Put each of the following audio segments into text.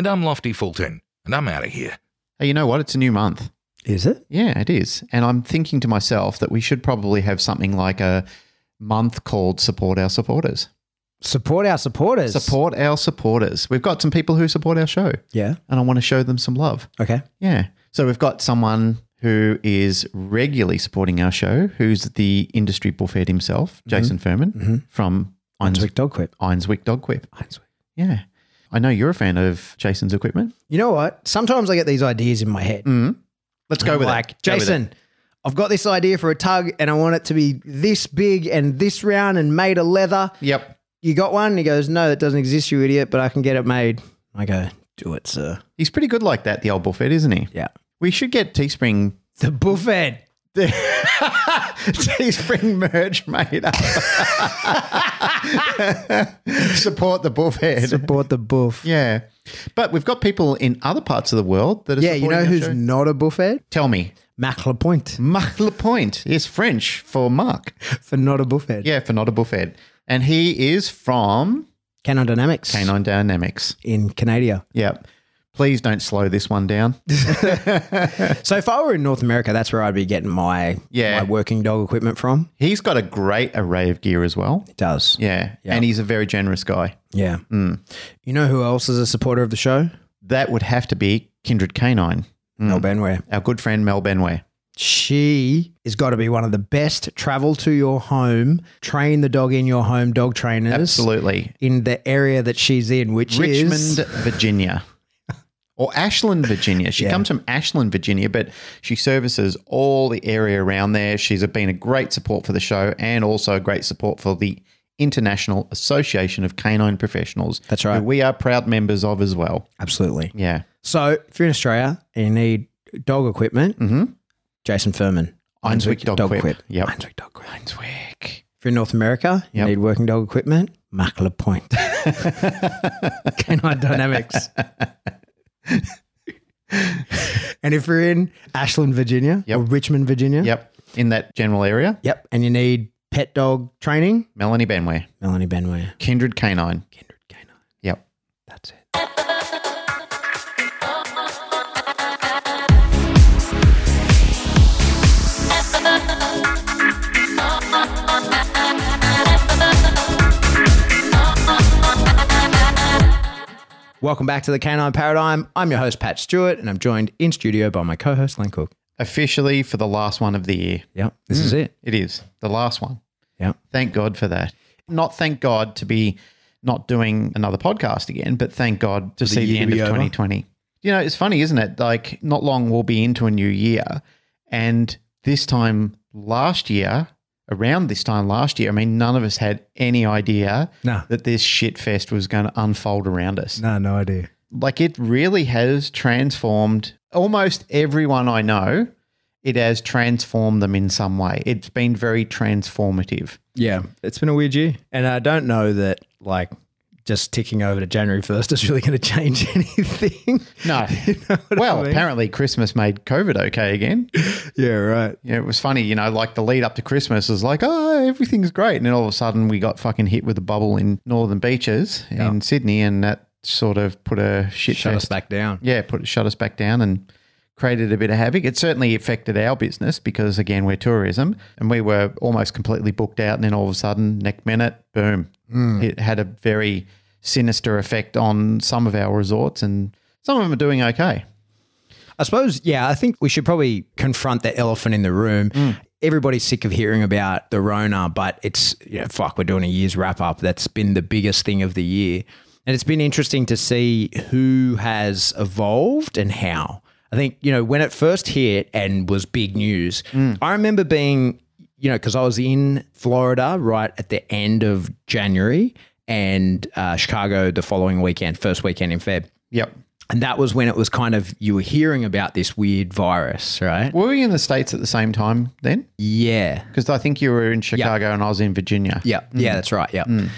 And I'm Lofty Fulton, and I'm out of here. Hey, you know what? It's a new month. Is it? Yeah, it is. And I'm thinking to myself that we should probably have something like a month called Support Our Supporters. Support our supporters. Support our supporters. We've got some people who support our show, Yeah. and I want to show them some love. Okay. Yeah. So we've got someone who is regularly supporting our show, who's the industry bullfed himself, Jason mm-hmm. Furman mm-hmm. from Einswick Dog Quip. Einswick Dog Quip. Yeah. I know you're a fan of Jason's equipment. You know what? Sometimes I get these ideas in my head. Mm. Let's go with like, it. Go with it. Jason, I've got this idea for a tug and I want it to be this big and this round and made of leather. Yep. You got one? He goes, No, that doesn't exist, you idiot, but I can get it made. I go, Do it, sir. He's pretty good like that, the old bullfed, isn't he? Yeah. We should get Teespring The buffet. Teespring merch made up. Support the bullfed. Support the buff. Yeah. But we've got people in other parts of the world that are Yeah, you know who's show. not a buffet? Tell me. Mac Lapointe Marc Lapointe is French for Mark. for not a buffet. Yeah, for not a bullfed. And he is from Canon Dynamics Canine Dynamics. in Canada. Yep. Please don't slow this one down. So if I were in North America, that's where I'd be getting my Yeah. my working dog equipment from. He's got a great array of gear as well. It does. Yeah. Yeah. And he's a very generous guy. Yeah. Mm. You know who else is a supporter of the show? That would have to be Kindred Canine, mm. Mel Benware. our good friend Mel Benway. She has got to be one of the best travel to your home, train the dog in your home dog trainers. Absolutely. In the area that she's in, which Richmond, is Virginia. Or Ashland, Virginia. She Yeah. comes from Ashland, Virginia, but she services all the area around there. She's been a great support for the show and also a great support for the International Association of Canine Professionals. That's right. who we are proud members of as well. absolutely. Yeah. So if you're in Australia and you need dog equipment, mm-hmm. Jason Furman, Einswick Dog Quip. Yep. Einswick Dog Quip. Einswick. If you're in North America, you Yep. need working dog equipment, Mac Lapointe. Canine Dynamics. and if you're in Ashland, Virginia, Yep. or Richmond, Virginia, Yep. In that general area, yep, and you need pet dog training, Melanie Benway, Melanie Benway, Kindred Canine. Kindred Canine. Yep. That's it. Welcome back to the Canine Paradigm. I'm your host, Pat Stewart, and I'm joined in studio by my co host, Glenn Cook. Officially for the last one of the year. Yep, this is hmm. it. It is the last one. Yep. Thank God for that. Not thank God to be not doing another podcast again, but thank God to see the end of be over. 2020. You know, it's funny, isn't it? Like, not long we'll be into a new year. And this time last year, around this time last year, I mean, none of us had any idea No. that this shit fest was going to unfold around us. No, no idea. Like, it really has transformed almost everyone I know. It has transformed them in some way. It's been very transformative. Yeah, it's been a weird year. And I don't know that, like, just ticking over to January 1st is really going to change anything. No. what well, I mean? apparently Christmas made COVID okay again. yeah, right. You know, it was funny, you know, like the lead up to Christmas was like, oh, everything's great. And then all of a sudden we got fucking hit with a bubble in Northern Beaches in Sydney and that sort of put a shit Shut us back down. Yeah, put shut us back down and created a bit of havoc. It certainly affected our business because again we're tourism and we were almost completely booked out and then all of a sudden next minute, boom. Hmm. It had a very sinister effect on some of our resorts and some of them are doing okay. I suppose, yeah, I think we should probably confront the elephant in the room. Mm. Everybody's sick of hearing about the Rona, but it's, you know, fuck, we're doing a year's wrap up. That's been the biggest thing of the year. And it's been interesting to see who has evolved and how. I think, you know, when it first hit and was big news, mm. I remember being, you know, because I was in Florida right at the end of January and uh, Chicago the following weekend, first weekend in Feb. Yep. And that was when it was kind of, you were hearing about this weird virus, right? Were we in the States at the same time then? Yeah. Because I think you were in Chicago and I was in Virginia. Yeah, yeah, mm. that's right. Yeah. Mm.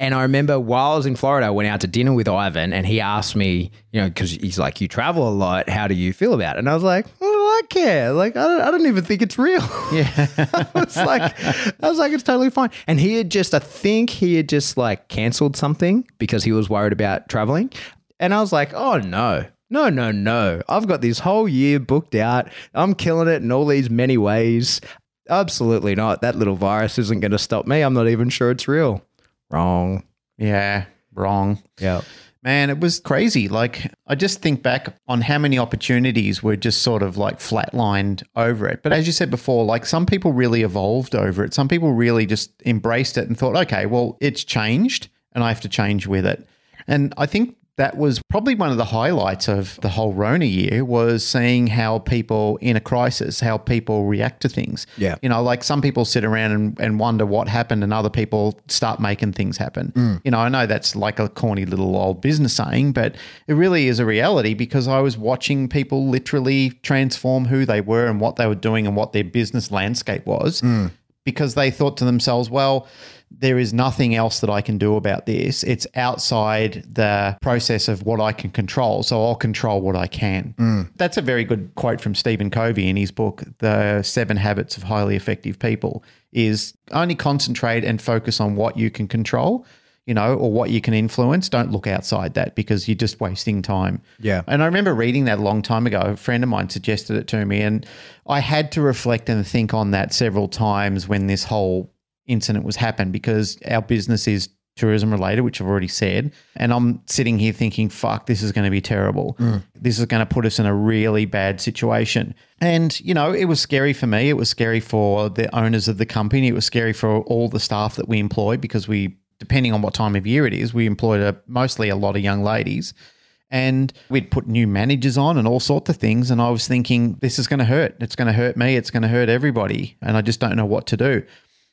And I remember while I was in Florida, I went out to dinner with Ivan and he asked me, you know, because he's like, you travel a lot. How do you feel about it? And I was like, do I care? Like, I don't, I don't even think it's real. Yeah. I was like, I was like, it's totally fine. And he had just, I think he had just like canceled something because he was worried about traveling. And I was like, oh no. No, no, no. I've got this whole year booked out. I'm killing it in all these many ways. Absolutely not. That little virus isn't going to stop me. I'm not even sure it's real. Wrong. Yeah, wrong. Yeah. Man, it was crazy. Like, I just think back on how many opportunities were just sort of like flatlined over it. But as you said before, like some people really evolved over it. Some people really just embraced it and thought, okay, well, it's changed and I have to change with it. And I think that was probably one of the highlights of the whole Rona year was seeing how people in a crisis, how people react to things. Yeah. You know, like some people sit around and, and wonder what happened and other people start making things happen. Mm. You know, I know that's like a corny little old business saying, but it really is a reality because I was watching people literally transform who they were and what they were doing and what their business landscape was mm. because they thought to themselves, well, there is nothing else that I can do about this. It's outside the process of what I can control. So I'll control what I can. Mm. That's a very good quote from Stephen Covey in his book, The Seven Habits of Highly Effective People, is only concentrate and focus on what you can control. You know, or what you can influence. Don't look outside that because you're just wasting time. Yeah. And I remember reading that a long time ago. A friend of mine suggested it to me, and I had to reflect and think on that several times when this whole incident was happened because our business is tourism related, which I've already said. And I'm sitting here thinking, fuck, this is going to be terrible. Mm. This is going to put us in a really bad situation. And, you know, it was scary for me. It was scary for the owners of the company. It was scary for all the staff that we employ because we, depending on what time of year it is, we employed a, mostly a lot of young ladies. And we'd put new managers on and all sorts of things. And I was thinking, this is going to hurt. It's going to hurt me. It's going to hurt everybody. And I just don't know what to do.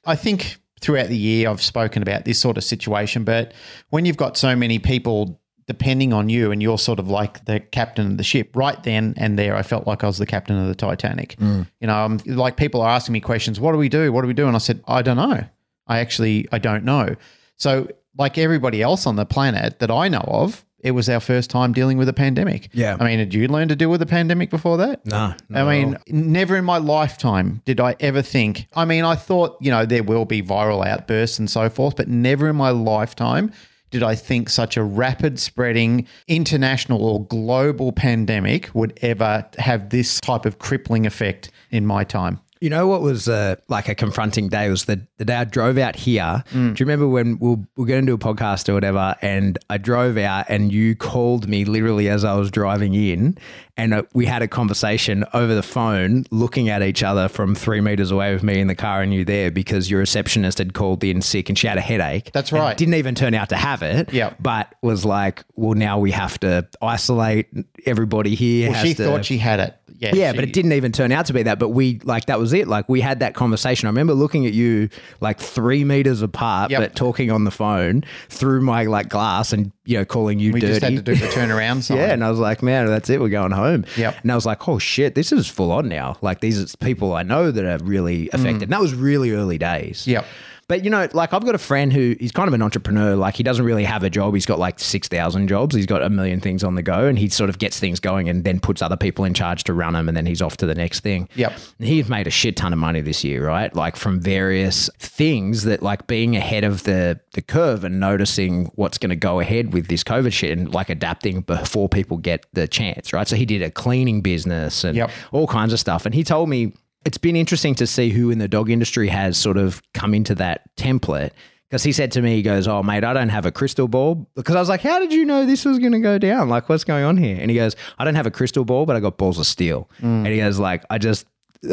I think throughout the year, I've spoken about this sort of situation. But when you've got so many people depending on you and you're sort of like the captain of the ship, right then and there, I felt like I was the captain of the Titanic. Mm. You know, I'm like people are asking me questions, what do we do? What do we do? And I said, I don't know. I actually, I don't know. So, like everybody else on the planet that I know of, it was our first time dealing with a pandemic. Yeah. I mean, had you learned to deal with a pandemic before that? No. I mean, never in my lifetime did I ever think. I mean, I thought, you know, there will be viral outbursts and so forth, but never in my lifetime did I think such a rapid spreading international or global pandemic would ever have this type of crippling effect in my time. You know what was uh, like a confronting day was the, the day I drove out here. Do you remember when we were, we were going to do a podcast or whatever? And I drove out and you called me literally as I was driving in. And uh, we had a conversation over the phone, looking at each other from three meters away with me in the car and you there because your receptionist had called in sick and she had a headache. That's right. didn't even turn out to have it. Yeah. But was like, well, now we have to isolate everybody here. Well, she to- thought she had it. Yeah, yeah, she- but it didn't even turn out to be that. But we like that was it. Like we had that conversation. I remember looking at you like three meters apart, Yep. but talking on the phone through my like glass and you know calling you We dirty. just had to do the turnaround yeah, and I was like, man, that's it. We're going home. Yep. And I was like, oh shit, this is full on now. Like these are people I know that are really affected. Mm. And that was really early days. Yep. But you know, like I've got a friend who he's kind of an entrepreneur. Like he doesn't really have a job. He's got like six thousand jobs. He's got a million things on the go, and he sort of gets things going, and then puts other people in charge to run them, and then he's off to the next thing. Yep. And he's made a shit ton of money this year, right? Like from various things that, like being ahead of the the curve and noticing what's going to go ahead with this COVID shit, and like adapting before people get the chance, right? So he did a cleaning business and Yep. all kinds of stuff, and he told me it's been interesting to see who in the dog industry has sort of come into that template. Because he said to me, he goes, Oh, mate, I don't have a crystal ball. Because I was like, How did you know this was going to go down? Like, what's going on here? And he goes, I don't have a crystal ball, but I got balls of steel. Mm. And he goes, like, I just,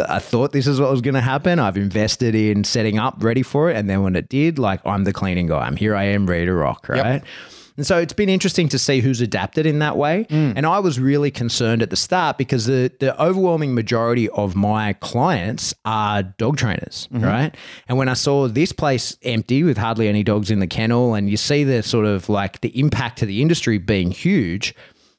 I thought this is what was going to happen. I've invested in setting up ready for it. And then when it did, like, I'm the cleaning guy. I'm here I am ready to rock, right? And so it's been interesting to see who's adapted in that way. Mm. And I was really concerned at the start because the, the overwhelming majority of my clients are dog trainers, mm-hmm. right? And when I saw this place empty with hardly any dogs in the kennel, and you see the sort of like the impact to the industry being huge,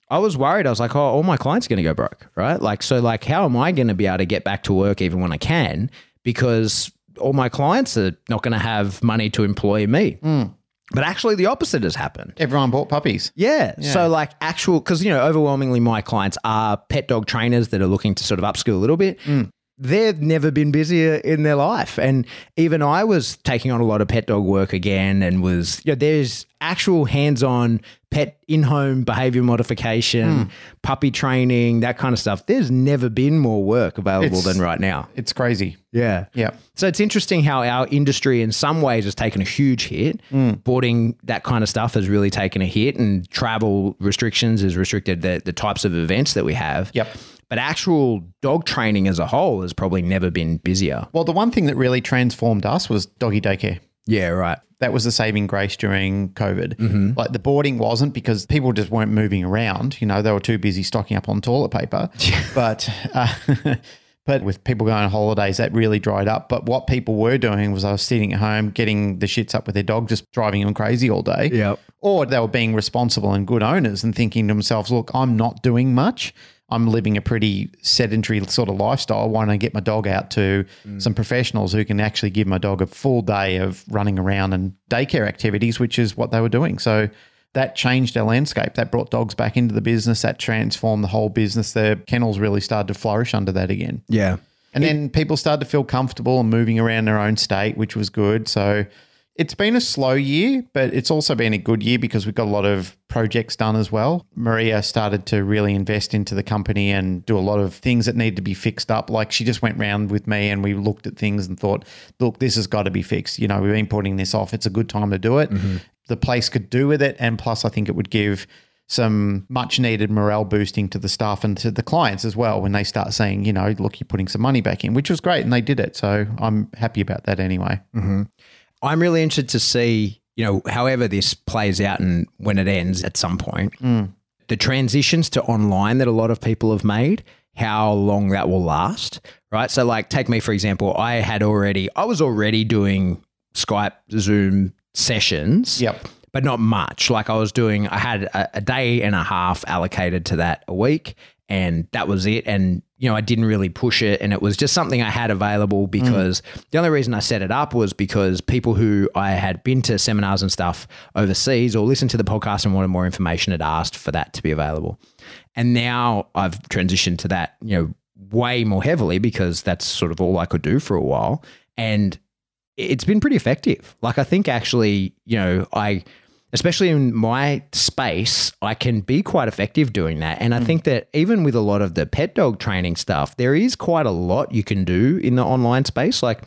I was worried. I was like, oh, all my clients are going to go broke, right? Like, so, like, how am I going to be able to get back to work even when I can? Because all my clients are not going to have money to employ me. Mm. But actually, the opposite has happened. Everyone bought puppies. Yeah. So, like, actual, because, you know, overwhelmingly my clients are pet dog trainers that are looking to sort of upskill a little bit. Mm. They've never been busier in their life. And even I was taking on a lot of pet dog work again and was, you know, there's actual hands on pet in home behavior modification, hmm. puppy training, that kind of stuff. There's never been more work available It's- than right now. It's crazy. Yeah. Yeah. So it's interesting how our industry, in some ways, has taken a huge hit. Hmm. Boarding that kind of stuff has really taken a hit, and travel restrictions has restricted the, the types of events that we have. Yep. But actual dog training as a whole has probably never been busier. Well, the one thing that really transformed us was doggy daycare. Yeah, right. That was the saving grace during COVID. Like the boarding wasn't because people just weren't moving around. You know, they were too busy stocking up on toilet paper. but uh, but with people going on holidays, that really dried up. But what people were doing was I was sitting at home getting the shits up with their dog, just driving them crazy all day. Yep. Or they were being responsible and good owners and thinking to themselves, look, I'm not doing much. I'm living a pretty sedentary sort of lifestyle. Why don't I get my dog out to mm. some professionals who can actually give my dog a full day of running around and daycare activities, which is what they were doing. So that changed our landscape. That brought dogs back into the business. That transformed the whole business. The kennels really started to flourish under that again. Yeah. And then people started to feel comfortable and moving around their own state, which was good. So it's been a slow year, but it's also been a good year because we've got a lot of projects done as well. Maria started to really invest into the company and do a lot of things that need to be fixed up. Like she just went round with me and we looked at things and thought, look, this has got to be fixed. You know, we've been putting this off. It's a good time to do it. Mm-hmm. The place could do with it. And plus, I think it would give some much needed morale boosting to the staff and to the clients as well when they start saying, you know, look, you're putting some money back in, which was great. And they did it. So I'm happy about that anyway. Mm-hmm. I'm really interested to see, you know, however this plays out and when it ends at some point, mm. the transitions to online that a lot of people have made, how long that will last, right? So, like, take me for example, I had already, I was already doing Skype, Zoom sessions. Yep. But not much. Like I was doing, I had a, a day and a half allocated to that a week, and that was it. And you know, I didn't really push it, and it was just something I had available mm. because the only reason I set it up was because people who I had been to seminars and stuff overseas or listened to the podcast and wanted more information had asked for that to be available. And now I've transitioned to that, you know, way more heavily because that's sort of all I could do for a while. And it's been pretty effective. Like I think actually, you know, I especially in my space, I can be quite effective doing that. And I hmm. think that even with a lot of the pet dog training stuff, there is quite a lot you can do in the online space. Like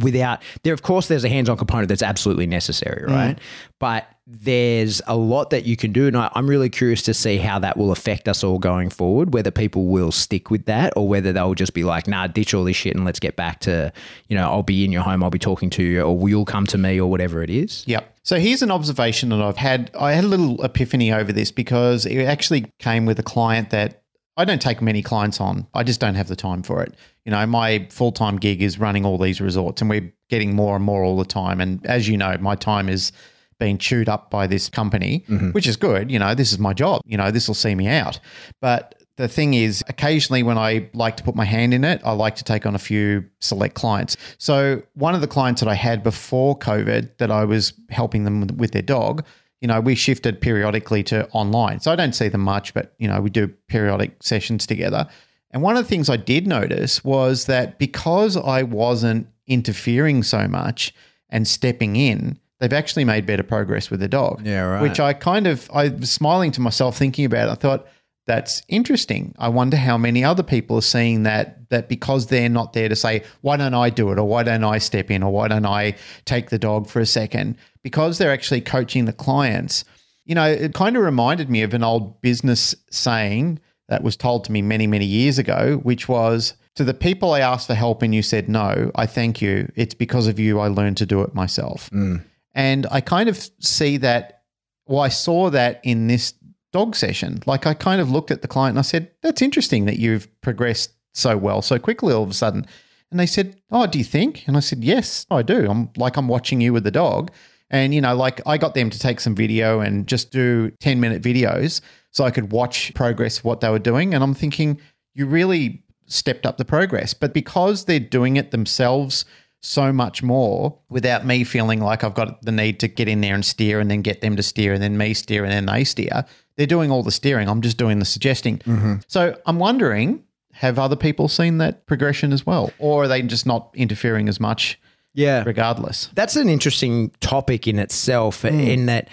without there of course there's a hands-on component that's absolutely necessary hmm. right but there's a lot that you can do and I, i'm really curious to see how that will affect us all going forward whether people will stick with that or whether they'll just be like nah ditch all this shit and let's get back to you know i'll be in your home i'll be talking to you or you'll come to me or whatever it is Yep. So here's an observation that I've had. I had a little epiphany over this because it actually came with a client that I don't take many clients on. I just don't have the time for it. You know, my full time gig is running all these resorts and we're getting more and more all the time. And as you know, my time is being chewed up by this company, mm-hmm. which is good. You know, this is my job. You know, this will see me out. But the thing is, occasionally when I like to put my hand in it, I like to take on a few select clients. So one of the clients that I had before COVID that I was helping them with, with their dog, you know, we shifted periodically to online. So I don't see them much, but you know, we do periodic sessions together. And one of the things I did notice was that because I wasn't interfering so much and stepping in, they've actually made better progress with the dog. Yeah, right. Which I kind of I was smiling to myself thinking about it. I thought that's interesting. I wonder how many other people are seeing that that because they're not there to say, why don't I do it or why don't I step in or why don't I take the dog for a second? Because they're actually coaching the clients. You know, it kind of reminded me of an old business saying that was told to me many, many years ago, which was to the people I asked for help and you said no, I thank you. It's because of you I learned to do it myself. Mm. And I kind of see that, well, I saw that in this dog session. Like I kind of looked at the client and I said, that's interesting that you've progressed so well so quickly all of a sudden. And they said, oh, do you think? And I said, yes, I do. I'm like, I'm watching you with the dog. And, you know, like I got them to take some video and just do 10 minute videos so I could watch progress what they were doing. And I'm thinking, you really stepped up the progress. But because they're doing it themselves so much more without me feeling like I've got the need to get in there and steer and then get them to steer and then me steer and then they steer, they're doing all the steering. I'm just doing the suggesting. Mm-hmm. So I'm wondering have other people seen that progression as well? Or are they just not interfering as much Yeah. regardless? That's an interesting topic in itself, mm. in that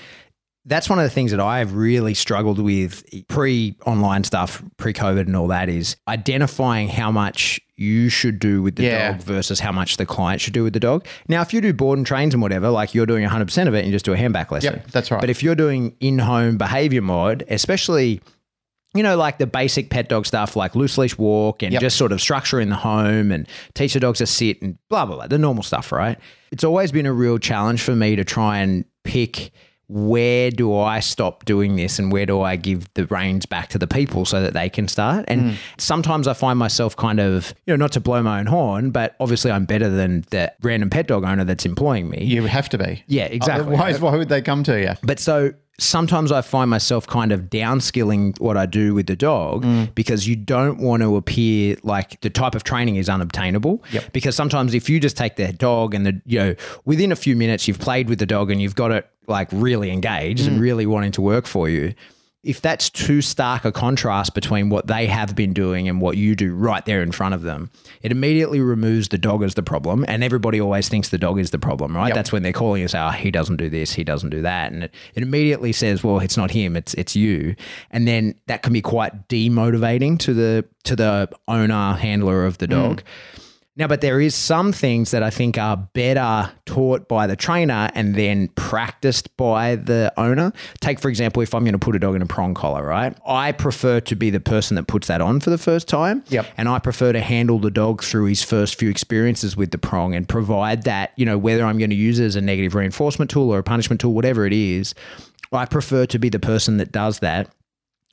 that's one of the things that I've really struggled with pre online stuff, pre COVID, and all that is identifying how much you should do with the Yeah. dog versus how much the client should do with the dog. Now, if you do board and trains and whatever, like you're doing 100% of it and you just do a handback lesson. Yep, that's right. But if you're doing in home behavior mod, especially you know, like the basic pet dog stuff, like loose leash walk and Yep. just sort of structure in the home and teach the dogs to sit and blah, blah, blah, the normal stuff, right? It's always been a real challenge for me to try and pick where do I stop doing this and where do I give the reins back to the people so that they can start? And hmm. sometimes I find myself kind of, you know, not to blow my own horn, but obviously I'm better than the random pet dog owner that's employing me. You have to be. Yeah, exactly. Otherwise, why would they come to you? But so sometimes I find myself kind of downskilling what I do with the dog mm. because you don't want to appear like the type of training is unobtainable. Yep. Because sometimes if you just take the dog and the, you know, within a few minutes you've played with the dog and you've got it like really engaged and mm. really wanting to work for you. If that's too stark a contrast between what they have been doing and what you do right there in front of them, it immediately removes the dog as the problem. And everybody always thinks the dog is the problem, right? Yep. That's when they're calling us, oh, he doesn't do this, he doesn't do that. And it, it immediately says, well, it's not him, it's it's you. And then that can be quite demotivating to the to the owner, handler of the mm. dog. Now, but there is some things that I think are better taught by the trainer and then practiced by the owner. Take, for example, if I'm going to put a dog in a prong collar, right? I prefer to be the person that puts that on for the first time. Yep. And I prefer to handle the dog through his first few experiences with the prong and provide that, you know, whether I'm going to use it as a negative reinforcement tool or a punishment tool, whatever it is, I prefer to be the person that does that,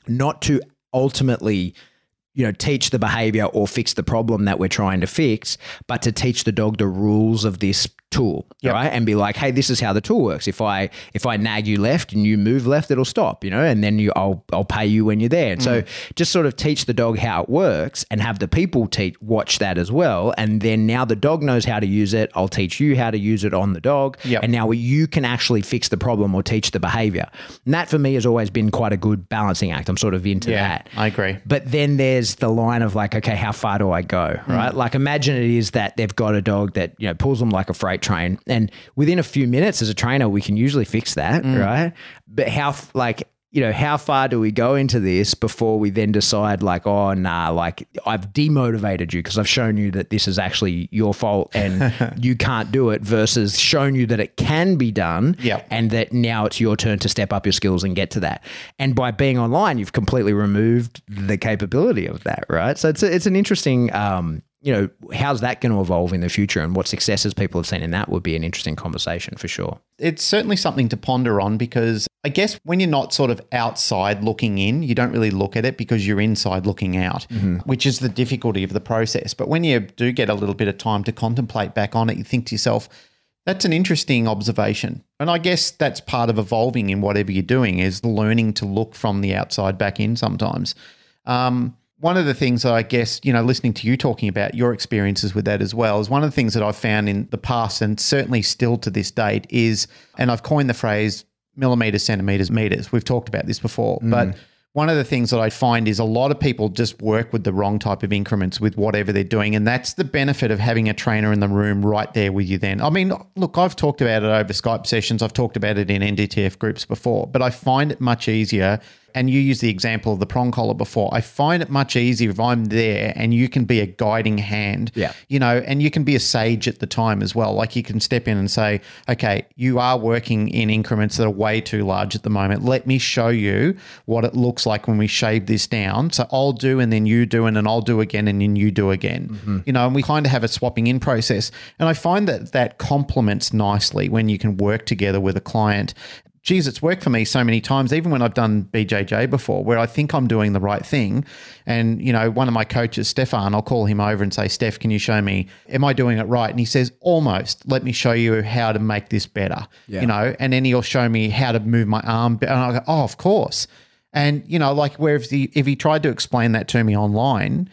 not to ultimately you know teach the behavior or fix the problem that we're trying to fix but to teach the dog the rules of this tool Yep. right and be like hey this is how the tool works if i if i nag you left and you move left it'll stop you know and then you i'll i'll pay you when you're there and Mm. so just sort of teach the dog how it works and have the people teach watch that as well and then now the dog knows how to use it i'll teach you how to use it on the dog Yep. and now you can actually fix the problem or teach the behavior and that for me has always been quite a good balancing act i'm sort of into Yeah, that I agree. but then there's the line of like, okay, how far do I go? Right. Like imagine it is that they've got a dog that, you know, pulls them like a freight train. And within a few minutes as a trainer, we can usually fix that. Right. But how, like, you know, how far do we go into this before we then decide, like, oh, nah, like I've demotivated you because I've shown you that this is actually your fault and you can't do it versus shown you that it can be done Yep. and that now it's your turn to step up your skills and get to that. And by being online, you've completely removed the capability of that, right? So it's a, it's an interesting, um, you know, how's that going to evolve in the future, and what successes people have seen in that would be an interesting conversation for sure. it's certainly something to ponder on because I guess when you're not sort of outside looking in, you don't really look at it because you're inside looking out, which is the difficulty of the process. But when you do get a little bit of time to contemplate back on it, you think to yourself, that's an interesting observation. And I guess that's part of evolving in whatever you're doing is learning to look from the outside back in sometimes. Um, one of the things that I guess, you know, listening to you talking about your experiences with that as well is one of the things that I've found in the past and certainly still to this date is, and I've coined the phrase millimeters, centimeters, meters. We've talked about this before, mm. but one of the things that I find is a lot of people just work with the wrong type of increments with whatever they're doing. And that's the benefit of having a trainer in the room right there with you then. I mean, look, I've talked about it over Skype sessions, I've talked about it in NDTF groups before, but I find it much easier. And you use the example of the prong collar before. I find it much easier if I'm there and you can be a guiding hand Yeah. you know, and you can be a sage at the time as well. Like you can step in and say, okay, you are working in increments that are way too large at the moment. Let me show you what it looks like when we shave this down. So I'll do and then you do and then I'll do again and then you do again. Mm-hmm. You know, and we kind of have a swapping in process. And I find that that complements nicely when you can work together with a client geez, it's worked for me so many times, even when I've done BJJ before, where I think I'm doing the right thing. And, you know, one of my coaches, Stefan, I'll call him over and say, Steph, can you show me, am I doing it right? And he says, almost, let me show you how to make this better, you know, and then he'll show me how to move my arm. And I go, oh, of course. And, you know, like where if he, if he tried to explain that to me online,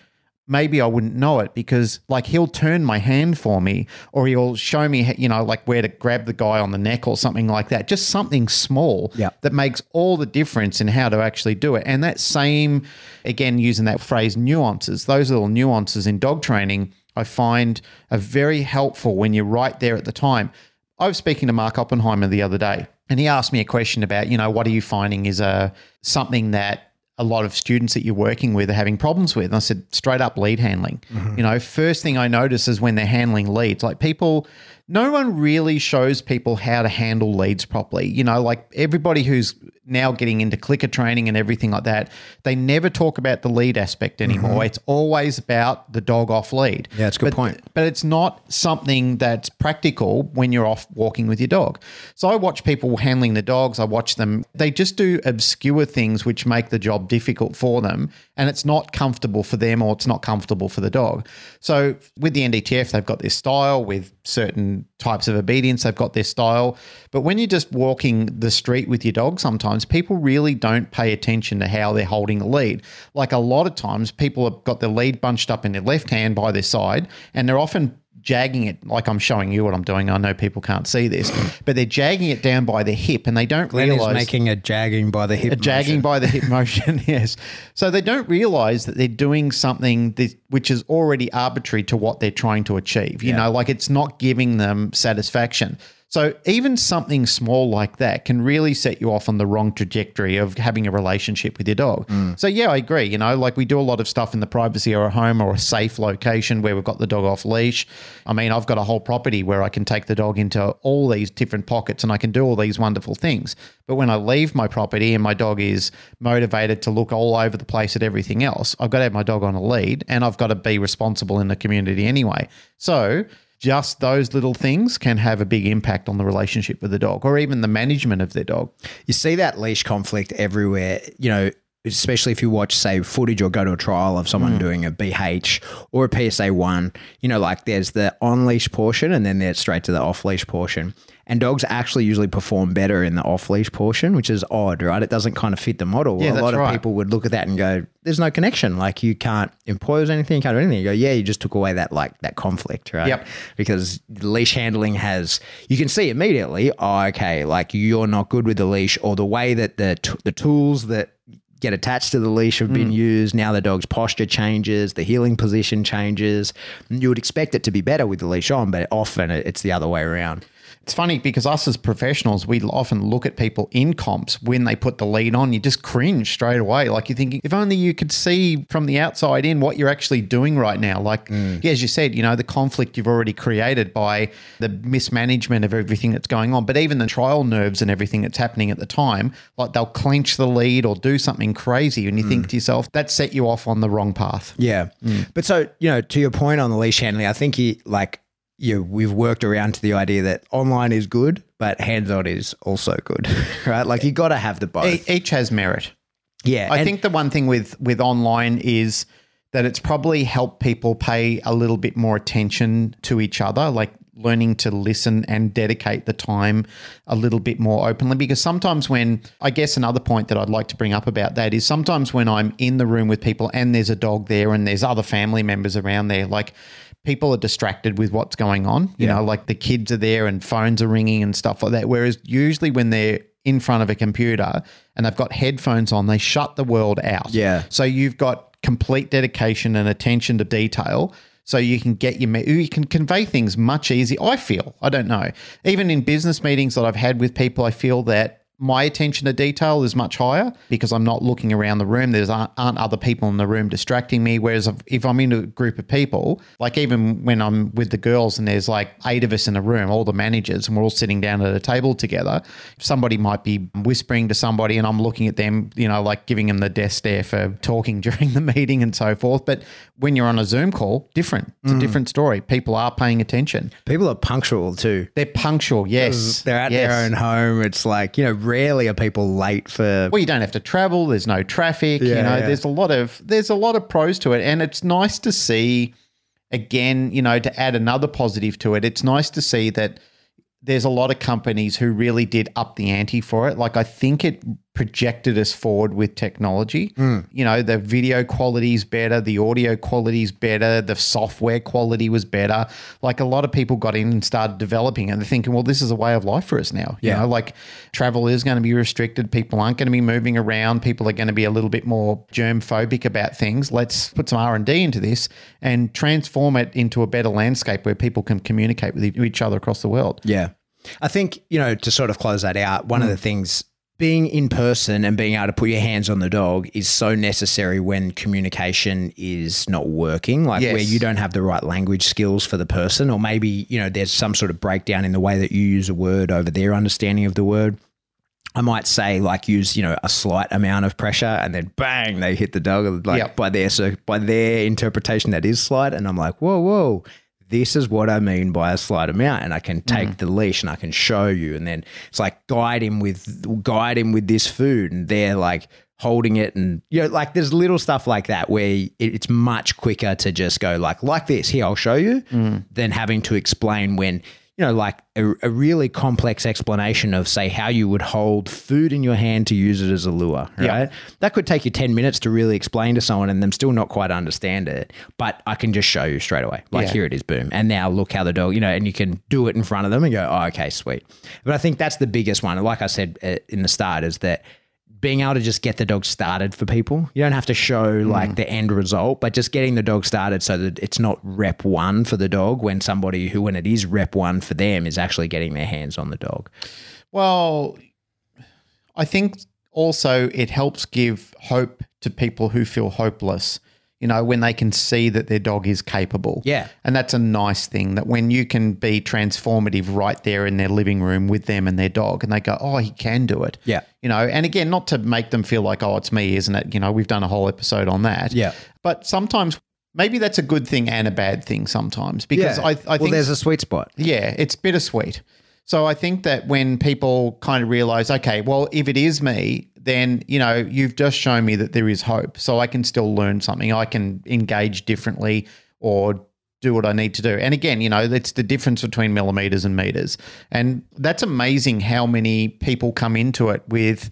maybe I wouldn't know it because like he'll turn my hand for me or he'll show me you know like where to grab the guy on the neck or something like that. Just something small that makes all the difference in how to actually do it. And that same again using that phrase nuances those little nuances in dog training I find are very helpful when you're right there at the time. I was speaking to Mark Oppenheimer the other day and he asked me a question about you know what are you finding is a something that a lot of students that you're working with are having problems with. And I said, straight up lead handling. Mm-hmm. You know, first thing I notice is when they're handling leads, like people, no one really shows people how to handle leads properly. You know, like everybody who's now getting into clicker training and everything like that, they never talk about the lead aspect anymore. Mm-hmm. It's always about the dog off lead. Yeah, it's a good But- point. but it's not something that's practical when you're off walking with your dog. So I watch people handling the dogs. I watch them. They just do obscure things which make the job difficult for them, and it's not comfortable for them or it's not comfortable for the dog. So with the NDTF, they've got this style. With certain types of obedience, they've got their style. But when you're just walking the street with your dog, sometimes people really don't pay attention to how they're holding a lead. Like a lot of times, people have got their lead bunched up in their left hand by their side, and they're often jagging it like I'm showing you what I'm doing. I know people can't see this, but they're jagging it down by the hip, and they don't Glenn is realize making a jagging by the hip. a jagging by the hip motion. yes, so they don't realize that they're doing something that, which is already arbitrary to what they're trying to achieve. You know, like it's not giving them satisfaction. So even something small like that can really set you off on the wrong trajectory of having a relationship with your dog. Mm. So yeah, I agree. You know, like we do a lot of stuff in the privacy of a home or a safe location where we've got the dog off leash. I mean, I've got a whole property where I can take the dog into all these different pockets and I can do all these wonderful things. But when I leave my property and my dog is motivated to look all over the place at everything else, I've got to have my dog on a lead and I've got to be responsible in the community anyway. So just those little things can have a big impact on the relationship with the dog or even the management of their dog. you see that leash conflict everywhere. You know, especially if you watch, say, footage or go to a trial of someone mm. doing a BH or a PSA one. You know, like there's the on leash portion and then there's straight to the off leash portion. And dogs actually usually perform better in the off leash portion, which is odd, right? It doesn't kind of fit the model. Yeah, a lot of right. people would look at that and go, "There's no connection. Like you can't impose anything, you can't do anything." You go, "Yeah, you just took away that like that conflict, right?" Yep. because leash handling has you can see immediately oh, okay like you're not good with the leash or the way that the t- the tools that get attached to the leash have been hmm. used. Now the dog's posture changes the heeling position changes. You would expect it to be better with the leash on but often it's the other way around It's funny because us as professionals, we often look at people in comps when they put the lead on, you just cringe straight away. Like you're thinking, if only you could see from the outside in what you're actually doing right now. Like, mm. yeah, as you said, you know, the conflict you've already created by the mismanagement of everything that's going on, but even the trial nerves and everything that's happening at the time, like they'll clench the lead or do something crazy. And you mm. think to yourself, that set you off on the wrong path. Yeah. Mm. But so, you know, to your point on the leash handling, I think you like you we've worked around to the idea that online is good, but hands-on is also good. Right? Like you got to have the both. Each has merit. yeah. I think the one thing with with online is that it's probably helped people pay a little bit more attention to each other, like learning to listen and dedicate the time a little bit more openly. Because sometimes when I guess another point that I'd like to bring up about that is sometimes when I'm in the room with people and there's a dog there and there's other family members around there, like people are distracted with what's going on. You know, like the kids are there and phones are ringing and stuff like that. Whereas usually when they're in front of a computer and they've got headphones on, they shut the world out. Yeah. So you've got complete dedication and attention to detail. So you can get your, you can convey things much easier. I feel, I don't know. Even in business meetings that I've had with people, I feel that my attention to detail is much higher because I'm not looking around the room. There's aren't, aren't other people in the room distracting me. Whereas if- if I'm in a group of people, like even when I'm with the girls and there's like eight of us in a room, all the managers, and we're all sitting down at a table together, somebody might be whispering to somebody and I'm looking at them, you know, like giving them the death stare for talking during the meeting and so forth. But when you're on a Zoom call, different. It's a mm. different story. People are paying attention. people are punctual too. They're punctual, yes. They're at yes. their own home. It's like, you know, rarely are people late for. well, you don't have to travel. There's no traffic. you know, yeah. there's a lot of there's a lot of pros to it, and it's nice to see. Again, you know, to add another positive to it, it's nice to see that there's a lot of companies who really did up the ante for it. Like I think it projected us forward with technology. Hmm. You know, the video quality is better, the audio quality is better, the software quality was better. Like a lot of people got in and started developing and they're thinking, well, this is a way of life for us now. You Yeah. know, like travel is going to be restricted. People aren't going to be moving around. People are going to be a little bit more germ phobic about things. Let's put some R and D into this and transform it into a better landscape where people can communicate with each other across the world. Yeah. I think, you know, to sort of close that out, one of hmm. the things being in person and being able to put your hands on the dog is so necessary when communication is not working, like Yes. where you don't have the right language skills for the person, or maybe, you know, there's some sort of breakdown in the way that you use a word over their understanding of the word. I might say like use you know a slight amount of pressure and then bang they hit the dog like Yep. by their so by their interpretation that is slight and I'm like whoa whoa this is what I mean by a slight amount and I can mm. take the leash and I can show you. And then it's like guide him with guide him with this food and they're like holding it and you know like there's little stuff like that where it- it's much quicker to just go like like this here I'll show you mm. than having to explain when you know, like a, a really complex explanation of, say, how you would hold food in your hand to use it as a lure, right? Yeah. That could take you 10 minutes to really explain to someone and them still not quite understand it. But I can just show you straight away. Like, Yeah. here it is, boom. And now look how the dog, you know, and you can do it in front of them and go, oh, okay, sweet. But I think that's the biggest one. Like I said uh, in the start, is that being able to just get the dog started for people. You don't have to show hmm. like the end result, but just getting the dog started so that it's not rep one for the dog when somebody who, when it is rep one for them, is actually getting their hands on the dog. Well, I think also it helps give hope to people who feel hopeless. You know, when they can see that their dog is capable. Yeah. And that's a nice thing that when you can be transformative right there in their living room with them and their dog, and they go, oh, he can do it. Yeah. You know, and again, not to make them feel like, oh, it's me, isn't it? You know, we've done a whole episode on that. Yeah. But sometimes maybe that's a good thing and a bad thing sometimes because I, I well, think there's a sweet spot. yeah, it's bittersweet. So I think that when people kind of realize, okay, well, if it is me, then you know you've just shown me that there is hope. So I can still learn something. I can engage differently or do what I need to do. And again, you know, it's the difference between millimeters and meters. And that's amazing how many people come into it with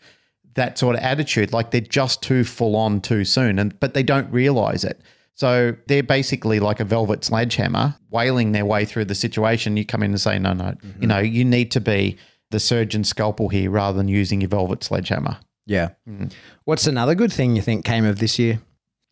that sort of attitude, like they're just too full on too soon, and but they don't realize it. So they're basically like a velvet sledgehammer, wailing their way through the situation. You come in and say, no, no, you mm-hmm. know, you need to be the surgeon's scalpel here rather than using your velvet sledgehammer. Yeah. Mm. What's another good thing you think came of this year?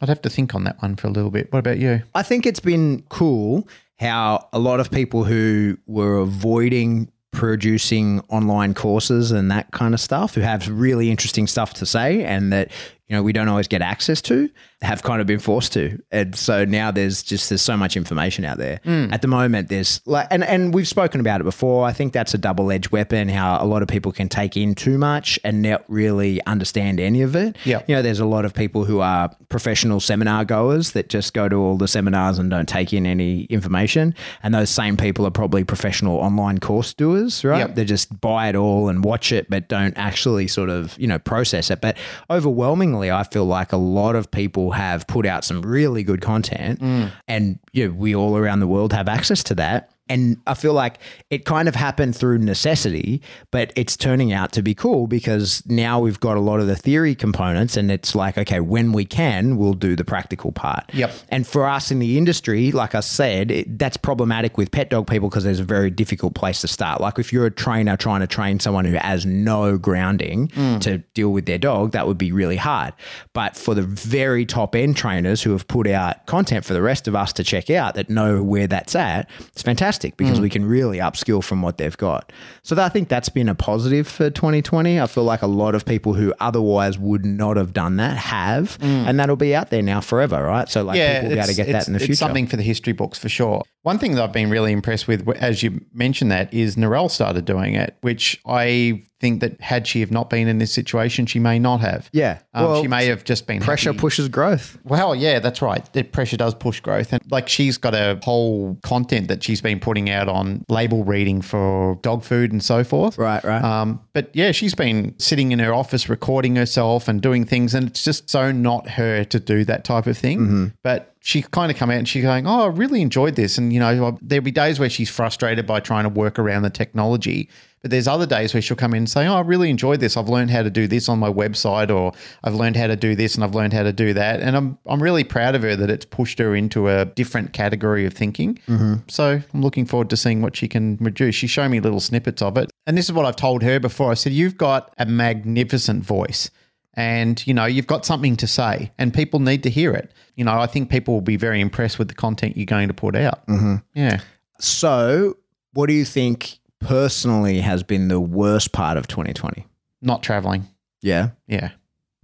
I'd have to think on that one for a little bit. What about you? I think it's been cool how a lot of people who were avoiding producing online courses and that kind of stuff, who have really interesting stuff to say and that you know we don't always get access to, have kind of been forced to. And so now there's just there's so much information out there. Hmm. At the moment, there's like and and we've spoken about it before. I think that's a double edged weapon. How a lot of people can take in too much and not really understand any of it. Yeah. You know, there's a lot of people who are professional seminar goers that just go to all the seminars and don't take in any information. And those same people are probably professional online course doers, right? Yep. They just buy it all and watch it, but don't actually sort of, you know, process it. But overwhelmingly, I feel like a lot of people have put out some really good content mm. and, you know, we all around the world have access to that. And I feel like it kind of happened through necessity, but it's turning out to be cool because now we've got a lot of the theory components and it's like, okay, when we can, we'll do the practical part. Yep. And for us in the industry, like I said, it, that's problematic with pet dog people because there's a very difficult place to start. Like if you're a trainer trying to train someone who has no grounding mm. to deal with their dog, that would be really hard. But for the very top end trainers who have put out content for the rest of us to check out that know where that's at, it's fantastic because mm. we can really upskill from what they've got. So that, I think that's been a positive for 2020. I feel like a lot of people who otherwise would not have done that have, mm. and that'll be out there now forever, right? So like people will be able to get that in the it's future. something for the history books for sure. One thing that I've been really impressed with, as you mentioned that, is Narelle started doing it, which I think that had she have not been in this situation, she may not have. Yeah. Um, Well, she may have just been Pressure happy. pushes growth. Well, yeah, that's right. The pressure does push growth. And like she's got a whole content that she's been putting out on label reading for dog food and so forth. Right, right. Um, but yeah, she's been sitting in her office recording herself and doing things. And it's just so not her to do that type of thing. Mm-hmm. But she kind of come out and she's going, Oh, I really enjoyed this. And, you know, there'll be days where she's frustrated by trying to work around the technology. But there's other days where she'll come in and say, Oh, I really enjoyed this. I've learned how to do this on my website, or I've learned how to do this and I've learned how to do that. And I'm, I'm really proud of her that it's pushed her into a different category of thinking. Mm-hmm. So I'm looking forward to seeing what she can produce. She's showing me little snippets of it. And this is what I've told her before. I said, You've got a magnificent voice and you know you've got something to say and people need to hear it you know i think people will be very impressed with the content you're going to put out. Mm-hmm. yeah. So, what do you think personally has been the worst part of 2020? not traveling. Yeah. yeah.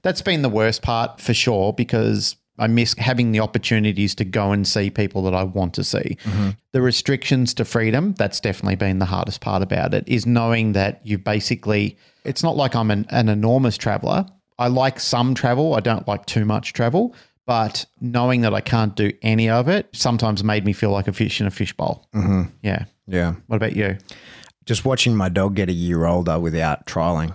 That's been the worst part for sure because i miss having the opportunities to go and see people that i want to see. The restrictions to freedom that's definitely been the hardest part about it is knowing that you basically it's not like i'm an, an enormous traveler. I like some travel. I don't like too much travel but knowing that i can't do any of it sometimes made me feel like a fish in a fishbowl mm-hmm. yeah Yeah. what about you Just watching my dog get a year older without trialing.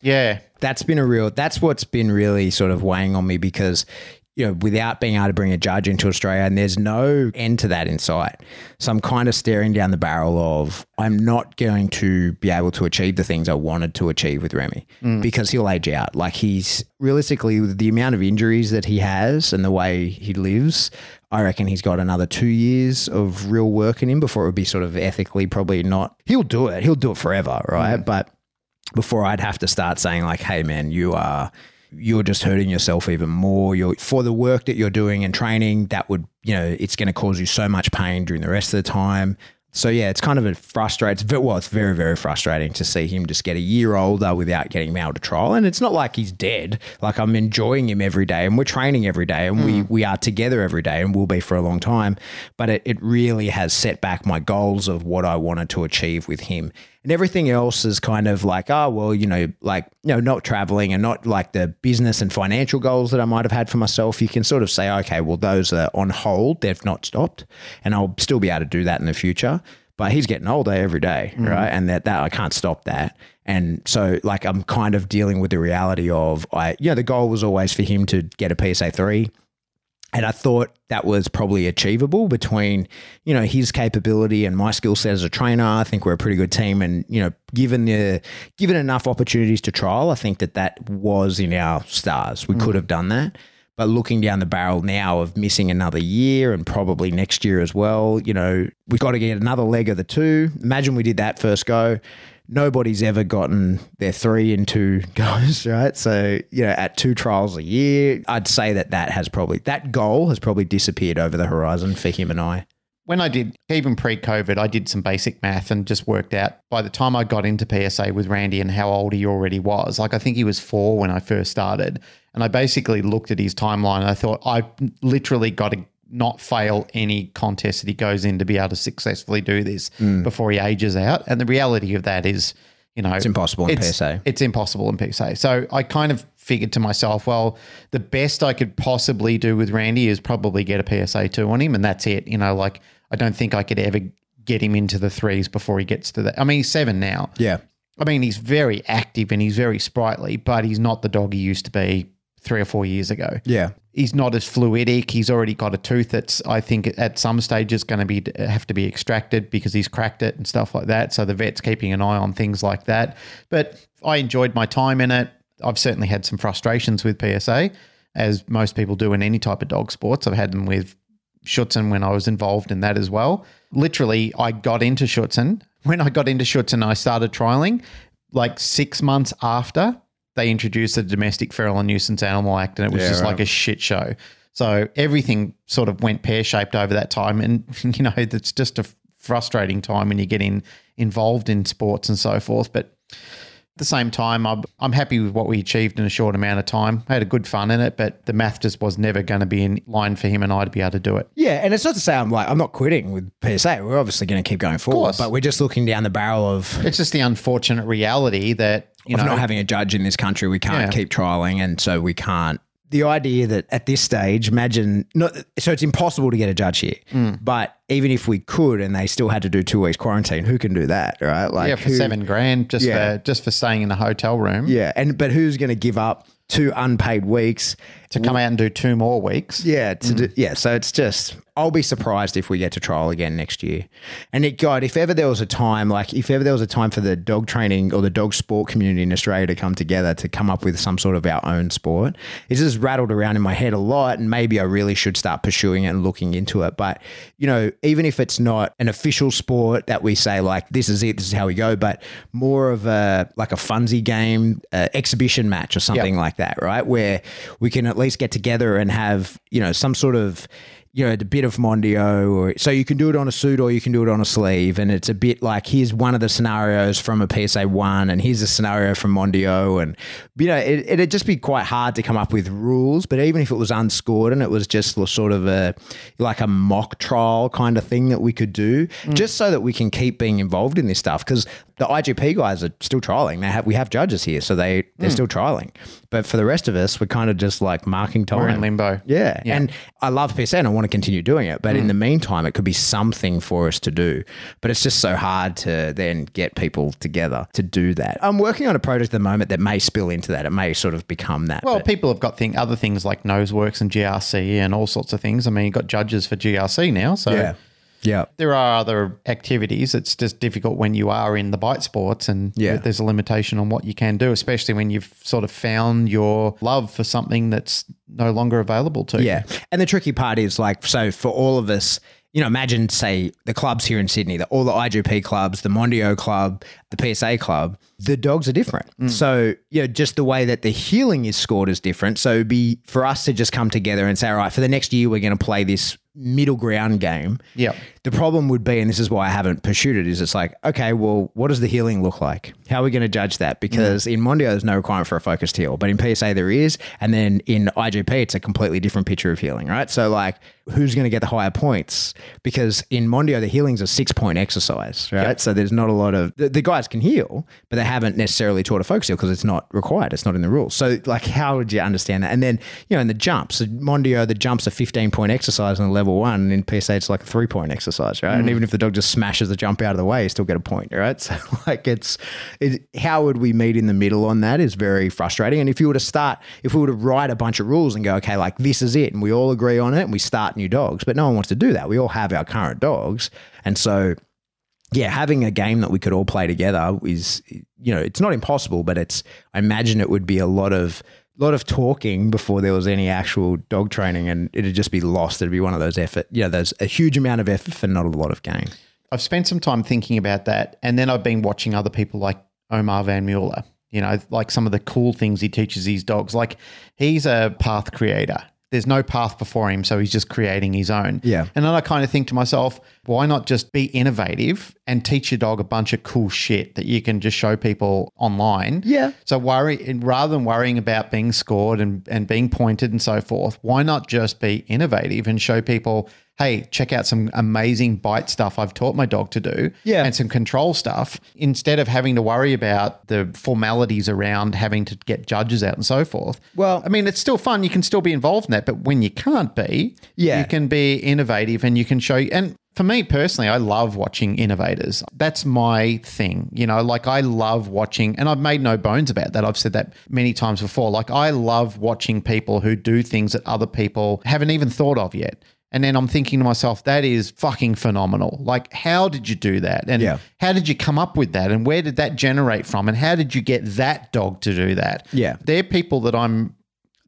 yeah That's been a real, that's what's been really sort of weighing on me because, you know, without being able to bring a judge into Australia, and there's no end to that in sight. So I'm kind of staring down the barrel of I'm not going to be able to achieve the things I wanted to achieve with Remy mm. because he'll age out. Like he's realistically, with the amount of injuries that he has and the way he lives, I reckon he's got another two years of real work in him before it would be sort of ethically probably not. He'll do it. He'll do it forever, right? Mm. But before I'd have to start saying like, "Hey, man, you are you're just hurting yourself even more. You're for the work that you're doing and training that would you know it's going to cause you so much pain during the rest of the time." So yeah, it's kind of a frustrating. It's well, it's very very frustrating to see him just get a year older without getting him out to trial. And it's not like he's dead. Like I'm enjoying him every day, and we're training every day, and we hmm. we are together every day, and will be for a long time. But it it really has set back my goals of what I wanted to achieve with him. And everything else is kind of like, oh well, you know, like you know, not traveling and not like the business and financial goals that I might have had for myself. You can sort of say, okay, well, those are on hold; they've not stopped, and I'll still be able to do that in the future. But he's getting older every day, mm. right? And that that I can't stop that. And so, like, I'm kind of dealing with the reality of, I, you know, the goal was always for him to get a PSA three. And I thought that was probably achievable between, you know, his capability and my skill set as a trainer. I think we're a pretty good team, and you know, given the given enough opportunities to trial, I think that that was in our stars. We mm. could have done that. But looking down the barrel now of missing another year and probably next year as well, you know, we've got to get another leg of the two. Imagine we did that first go. Nobody's ever gotten their three in two goes, right? So, you know, at two trials a year, I'd say that that has probably, that goal has probably disappeared over the horizon for him and I. when I did, even pre COVID, I did some basic math and just worked out by the time I got into PSA with Randy and how old he already was. Like, I think he was four when I first started. And I basically looked at his timeline and I thought, I literally got to not fail any contest that he goes in to be able to successfully do this mm. before he ages out. And the reality of that is, you know, It's impossible in it's, PSA. It's impossible in PSA. So I kind of figured to myself, well, the best I could possibly do with Randy is probably get a PSA two on him, and that's it. You know, like I don't think I could ever get him into the threes before he gets to that. I mean, he's seven now. Yeah. I mean, he's very active and he's very sprightly, but he's not the dog he used to be three or four years ago. Yeah. He's not as fluidic. He's already got a tooth that's, I think, at some stage is going to be have to be extracted because he's cracked it and stuff like that. So the vet's keeping an eye on things like that. But I enjoyed my time in it. I've certainly had some frustrations with PSA, as most people do in any type of dog sports. I've had them with Schutzhund when I was involved in that as well. Literally, I got into Schutzhund. When I got into Schutzhund, I started trialing like six months after they introduced the Domestic Feral and Nuisance Animal Act, and it was Yeah, just right. like a shit show. So everything sort of went pear shaped over that time, and you know it's just a frustrating time when you get in involved in sports and so forth. But At the same time, I'm, I'm happy with what we achieved in a short amount of time. I had a good fun in it, but the math just was never going to be in line for him and I to be able to do it. Yeah, and it's not to say I'm like I'm not quitting with PSA. We're obviously going to keep going forward, but we're just looking down the barrel of, It's just the unfortunate reality that, you know, not having a judge in this country. We can't Yeah. keep trialing, and so we can't. The idea that at this stage, imagine not so it's impossible to get a judge here. Mm. But even if we could, and they still had to do two weeks quarantine, who can do that, right? Like yeah, for who- seven grand just Yeah. for just for staying in a hotel room Yeah, and but who's going to give up two unpaid weeks? To come out and do two more weeks. Yeah, to Mm. do, yeah. So it's just I'll be surprised if we get to trial again next year. And it, God, if ever there was a time, like if ever there was a time for the dog training or the dog sport community in Australia to come together to come up with some sort of our own sport, it's just rattled around in my head a lot. And maybe I really should start pursuing it and looking into it. But you know, even if it's not an official sport that we say like this is it, this is how we go, but more of a like a funsy game, uh, exhibition match or something like that, right? Where we can at least get together and have you know some sort of you know, a bit of Mondio, or so you can do it on a suit or you can do it on a sleeve, and it's a bit like here's one of the scenarios from a PSA one, and here's a scenario from Mondio, and you know, it, it'd just be quite hard to come up with rules. But even if it was unscored and it was just sort of a like a mock trial kind of thing that we could do, mm. just so that we can keep being involved in this stuff, because the IGP guys are still trialing. They have we have judges here, so they they're hmm. still trialing. But for the rest of us, we're kind of just like marking time. We're in limbo. Yeah. yeah. And I love PSA and I want to continue doing it. But in hmm. the meantime, it could be something for us to do. But it's just so hard to then get people together to do that. I'm working on a project at the moment that may spill into that. It may sort of become that. Well, people have got thing, other things like Noseworks and GRC and all sorts of things. I mean, you've got judges for GRC now. So yeah. Yeah. there are other activities. It's just difficult when you are in the bite sports and Yeah. there's a limitation on what you can do, especially when you've sort of found your love for something that's no longer available to you. Yeah. And the tricky part is like, so for all of us, you know, imagine, say, the clubs here in Sydney, the, all the IGP clubs, the Mondio club, the PSA club, the dogs are different. Mm. So, you know, just the way that the heeling is scored is different. So, be for us to just come together and say, all right, for the next year, we're going to play this middle ground game. Yep. The problem would be, and this is why I haven't pursued it, is it's like, okay, well, what does the heeling look like? How are we going to judge that? Because mm. in Mondio, there's no requirement for a focused heel, but in PSA, there is. And then in IGP, it's a completely different picture of heeling, right? So, like, who's going to get the higher points? Because in Mondio, the heeling's a six point exercise, right? So, there's not a lot of the, the guys can heel, but they haven't necessarily taught a focus heel because it's not required. It's not in the rules. So, like, how would you understand that? And then, you know, in the jumps, so Mondio, the jumps are 15 point exercise on level one, and in PSA, it's like a three point exercise, right? And mm. even if the dog just smashes the jump out of the way, you still get a point, right? So, like, it's, it, how would we meet in the middle on that is very frustrating. And if you were to start, if we were to write a bunch of rules and go, okay, like, this is it, and we all agree on it, and we start new dogs, but no one wants to do that. We all have our current dogs. And so, yeah, having a game that we could all play together is, you know, it's not impossible, but it's, I imagine it would be a lot of, lot of talking before there was any actual dog training and it'd just be lost. It'd be one of those effort, you know, there's a huge amount of effort for not a lot of gain. I've spent some time thinking about that, and then I've been watching other people like Omar von Muller. You know, like some of the cool things he teaches these dogs. Like he's a path creator. There's no path before him, so he's just creating his own. Yeah. And then I kind of think to myself, why not just be innovative and teach your dog a bunch of cool shit that you can just show people online? Yeah. So worry and rather than worrying about being scored and, and being pointed and so forth, why not just be innovative and show people, hey, check out some amazing bite stuff I've taught my dog to do. Yeah. And some control stuff instead of having to worry about the formalities around having to get judges out and so forth. Well- I mean, it's still fun. You can still be involved in that, but when you can't be, Yeah. you can be innovative and you can show and for me personally, I love watching innovators. That's my thing. You know, like I love watching, and I've made no bones about that. I've said that many times before. Like I love watching people who do things that other people haven't even thought of yet. And then I'm thinking to myself, that is fucking phenomenal. Like, how did you do that? And Yeah. how did you come up with that? And where did that generate from? And how did you get that dog to do that? Yeah. They're people that I'm,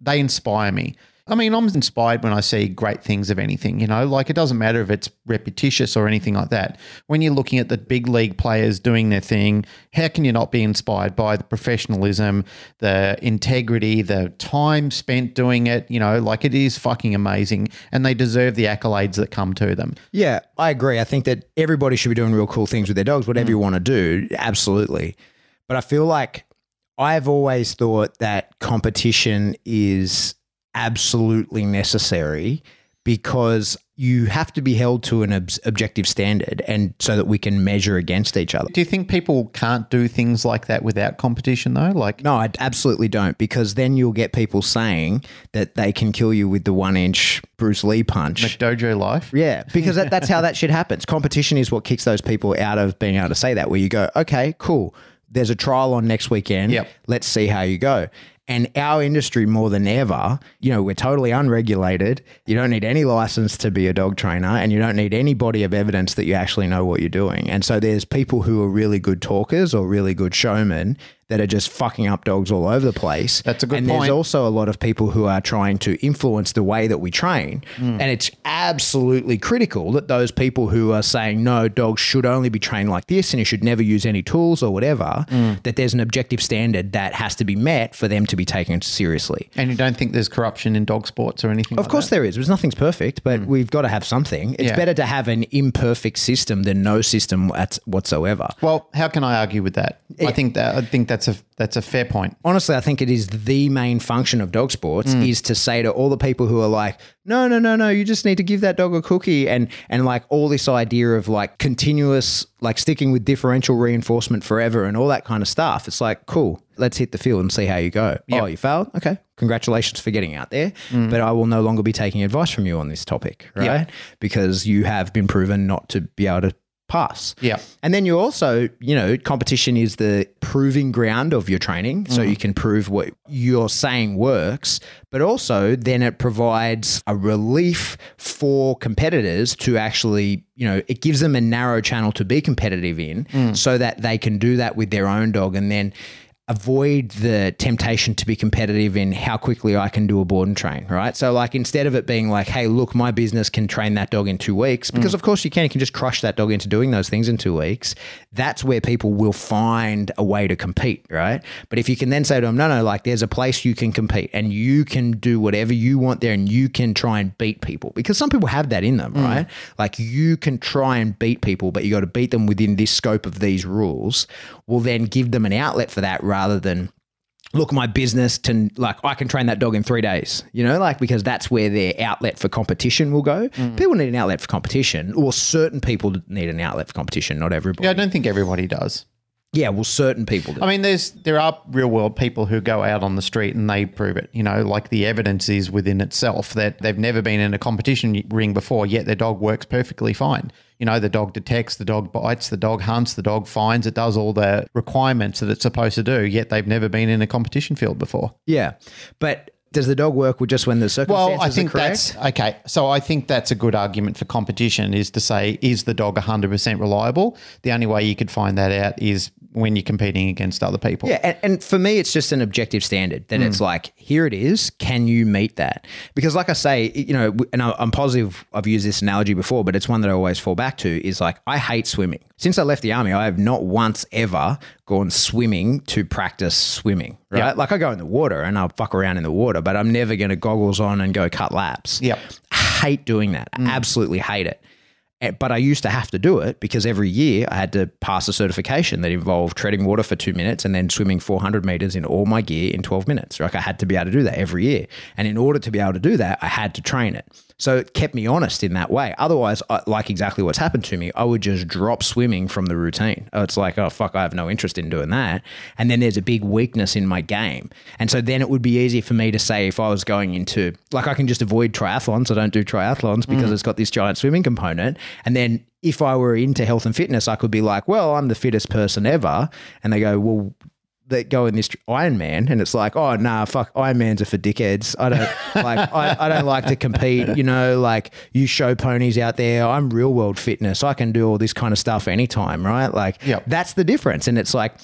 they inspire me. I mean, I'm inspired when I see great things of anything, you know, like it doesn't matter if it's repetitious or anything like that. When you're looking at the big league players doing their thing, how can you not be inspired by the professionalism, the integrity, the time spent doing it? You know, like it is fucking amazing and they deserve the accolades that come to them. Yeah, I agree. I think that everybody should be doing real cool things with their dogs, whatever mm. you want to do, absolutely. But I feel like I've always thought that competition is absolutely necessary because you have to be held to an ob- objective standard and so that we can measure against each other. Do you think people can't do things like that without competition though? Like No, I absolutely don't because then you'll get people saying that they can kill you with the one inch Bruce Lee punch. dojo life? Yeah, because that, that's how that shit happens. Competition is what kicks those people out of being able to say that, where you go, okay, cool. There's a trial on next weekend. Yep. Let's see how you go. And our industry, more than ever, you know, we're totally unregulated. You don't need any license to be a dog trainer, and you don't need any body of evidence that you actually know what you're doing. And so there's people who are really good talkers or really good showmen that are just fucking up dogs all over the place. That's a good and point. there's also a lot of people who are trying to influence the way that we train. Mm. And it's absolutely critical that those people who are saying, no, dogs should only be trained like this and you should never use any tools or whatever, Mm. that there's an objective standard that has to be met for them to be taken seriously. And you don't think there's corruption in dog sports or anything? Of course, there is. There's nothing's perfect, but we've got to have something. It's Mm. Yeah. better to have an imperfect system than no system at- whatsoever. Well, how can I argue with that? I think that I think that's a that's a fair point. honestly, I think it is the main function of dog sports Mm. is to say to all the people who are like, no, no, no, no, you just need to give that dog a cookie, and and like all this idea of like continuous, like sticking with differential reinforcement forever and all that kind of stuff. It's like, cool, let's hit the field and see how you go. Oh, you failed? Okay, congratulations for getting out there, Mm. but I will no longer be taking advice from you on this topic, right? Because you have been proven not to be able to pass. Yeah. And then you also, you know, competition is the proving ground of your training. So mm-hmm. you can prove what you're saying works, but also then it provides a relief for competitors to actually, you know, it gives them a narrow channel to be competitive in mm. so that they can do that with their own dog and then avoid the temptation to be competitive in how quickly I can do a board and train, right? So like instead of it being like, hey, look, my business can train that dog in two weeks, because mm. of course you can, you can just crush that dog into doing those things in two weeks. That's where people will find a way to compete, right? But if you can then say to them, no, no, like there's a place you can compete and you can do whatever you want there and you can try and beat people because some people have that in them, mm. right? Like you can try and beat people, but you got to beat them within this scope of these rules. Will then give them an outlet for that rather than look my business to like I can train that dog in three days, you know, like because that's where their outlet for competition will go. Mm. People need an outlet for competition, or certain people need an outlet for competition, not everybody. Yeah, I don't think everybody does. Yeah, well, certain people do. I mean, there's there are real world people who go out on the street and they prove it. You know, like the evidence is within itself that they've never been in a competition ring before, yet their dog works perfectly fine. You know, the dog detects, the dog bites, the dog hunts, the dog finds, it does all the requirements that it's supposed to do, yet they've never been in a competition field before. yeah, but does the dog work just when the circumstances Well, I think that's okay. So I think that's a good argument for competition is to say, is the dog 100% reliable? The only way you could find that out is when you're competing against other people. Yeah, and, and for me, it's just an objective standard that it's mm. like, here it is. Can you meet that? Because, like I say, you know, and I'm positive I've used this analogy before, but it's one that I always fall back to is like, I hate swimming. Since I left the army, I have not once ever gone swimming to practice swimming, right? Yeah. Like, I go in the water and I'll fuck around in the water, but I'm never going to goggles on and go cut laps. Yep. Hate doing that. Absolutely hate it. Eh, But I used to have to do it because every year I had to pass a certification that involved treading water for two minutes and then swimming 400 meters in all my gear in 12 minutes. Like I had to be able to do that every year. And in order to be able to do that, I had to train it. So it kept me honest in that way. Otherwise, I, like exactly what's happened to me, I would just drop swimming from the routine. Oh, It's like, oh, fuck, I have no interest in doing that. And then there's a big weakness in my game. And so then it would be easy for me to say if I was going into, like, I can just avoid triathlons. I don't do triathlons because mm. it's got this giant swimming component. And then if I were into health and fitness, I could be like, well, I'm the fittest person ever. And they go, well, they go in this Iron Man, and it's like, oh nah, fuck, Iron Man's are for dickheads. I don't like, I, I don't like to compete. You know, like you show ponies out there. I'm real world fitness. I can do all this kind of stuff anytime, right? Like, Yep. that's the difference. And it's like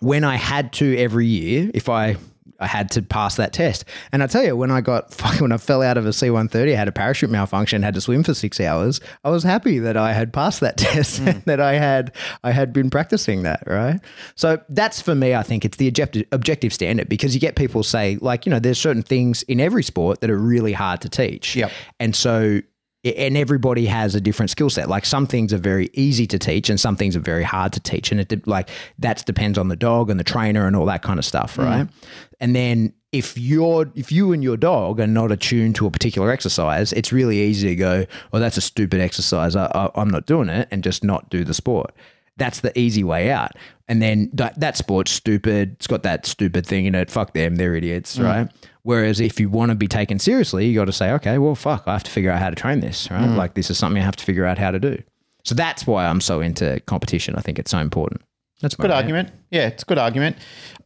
when I had to every year, if I I had to pass that test. And I tell you, when I got fucking when I fell out of a C one thirty, I had a parachute malfunction, had to swim for six hours. I was happy that I had passed that test hmm. and that I had I had been practicing that, right? So that's for me, I think it's the objective objective standard because you get people say, like, you know, there's certain things in every sport that are really hard to teach. Yep. And so and everybody has a different skill set. Like some things are very easy to teach, and some things are very hard to teach, and it like that depends on the dog and the trainer and all that kind of stuff, mm. right? And then if you're if you and your dog are not attuned to a particular exercise, it's really easy to go, "Oh, that's a stupid exercise. I, I, I'm not doing it," and just not do the sport. That's the easy way out. And then that, that sport's stupid. It's got that stupid thing in it. Fuck them. They're idiots, mm. right? Whereas if you want to be taken seriously, you got to say, okay, well, fuck, I have to figure out how to train this, right? Mm. Like this is something I have to figure out how to do. So that's why I'm so into competition. I think it's so important. That's a Good argument. Yeah, it's a good argument.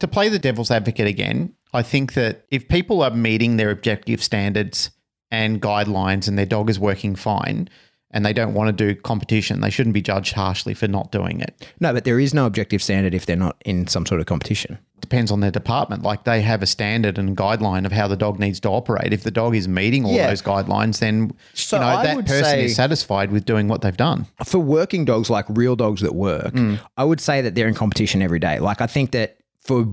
To play the devil's advocate again, I think that if people are meeting their objective standards and guidelines and their dog is working fine and they don't want to do competition, they shouldn't be judged harshly for not doing it. No, but there is no objective standard if they're not in some sort of competition. Depends on their department. Like they have a standard and guideline of how the dog needs to operate. If the dog is meeting all Yeah. those guidelines, then So you know that person is satisfied with doing what they've done. for working dogs like real dogs that work, mm. I would say that they're in competition every day. Like I think that for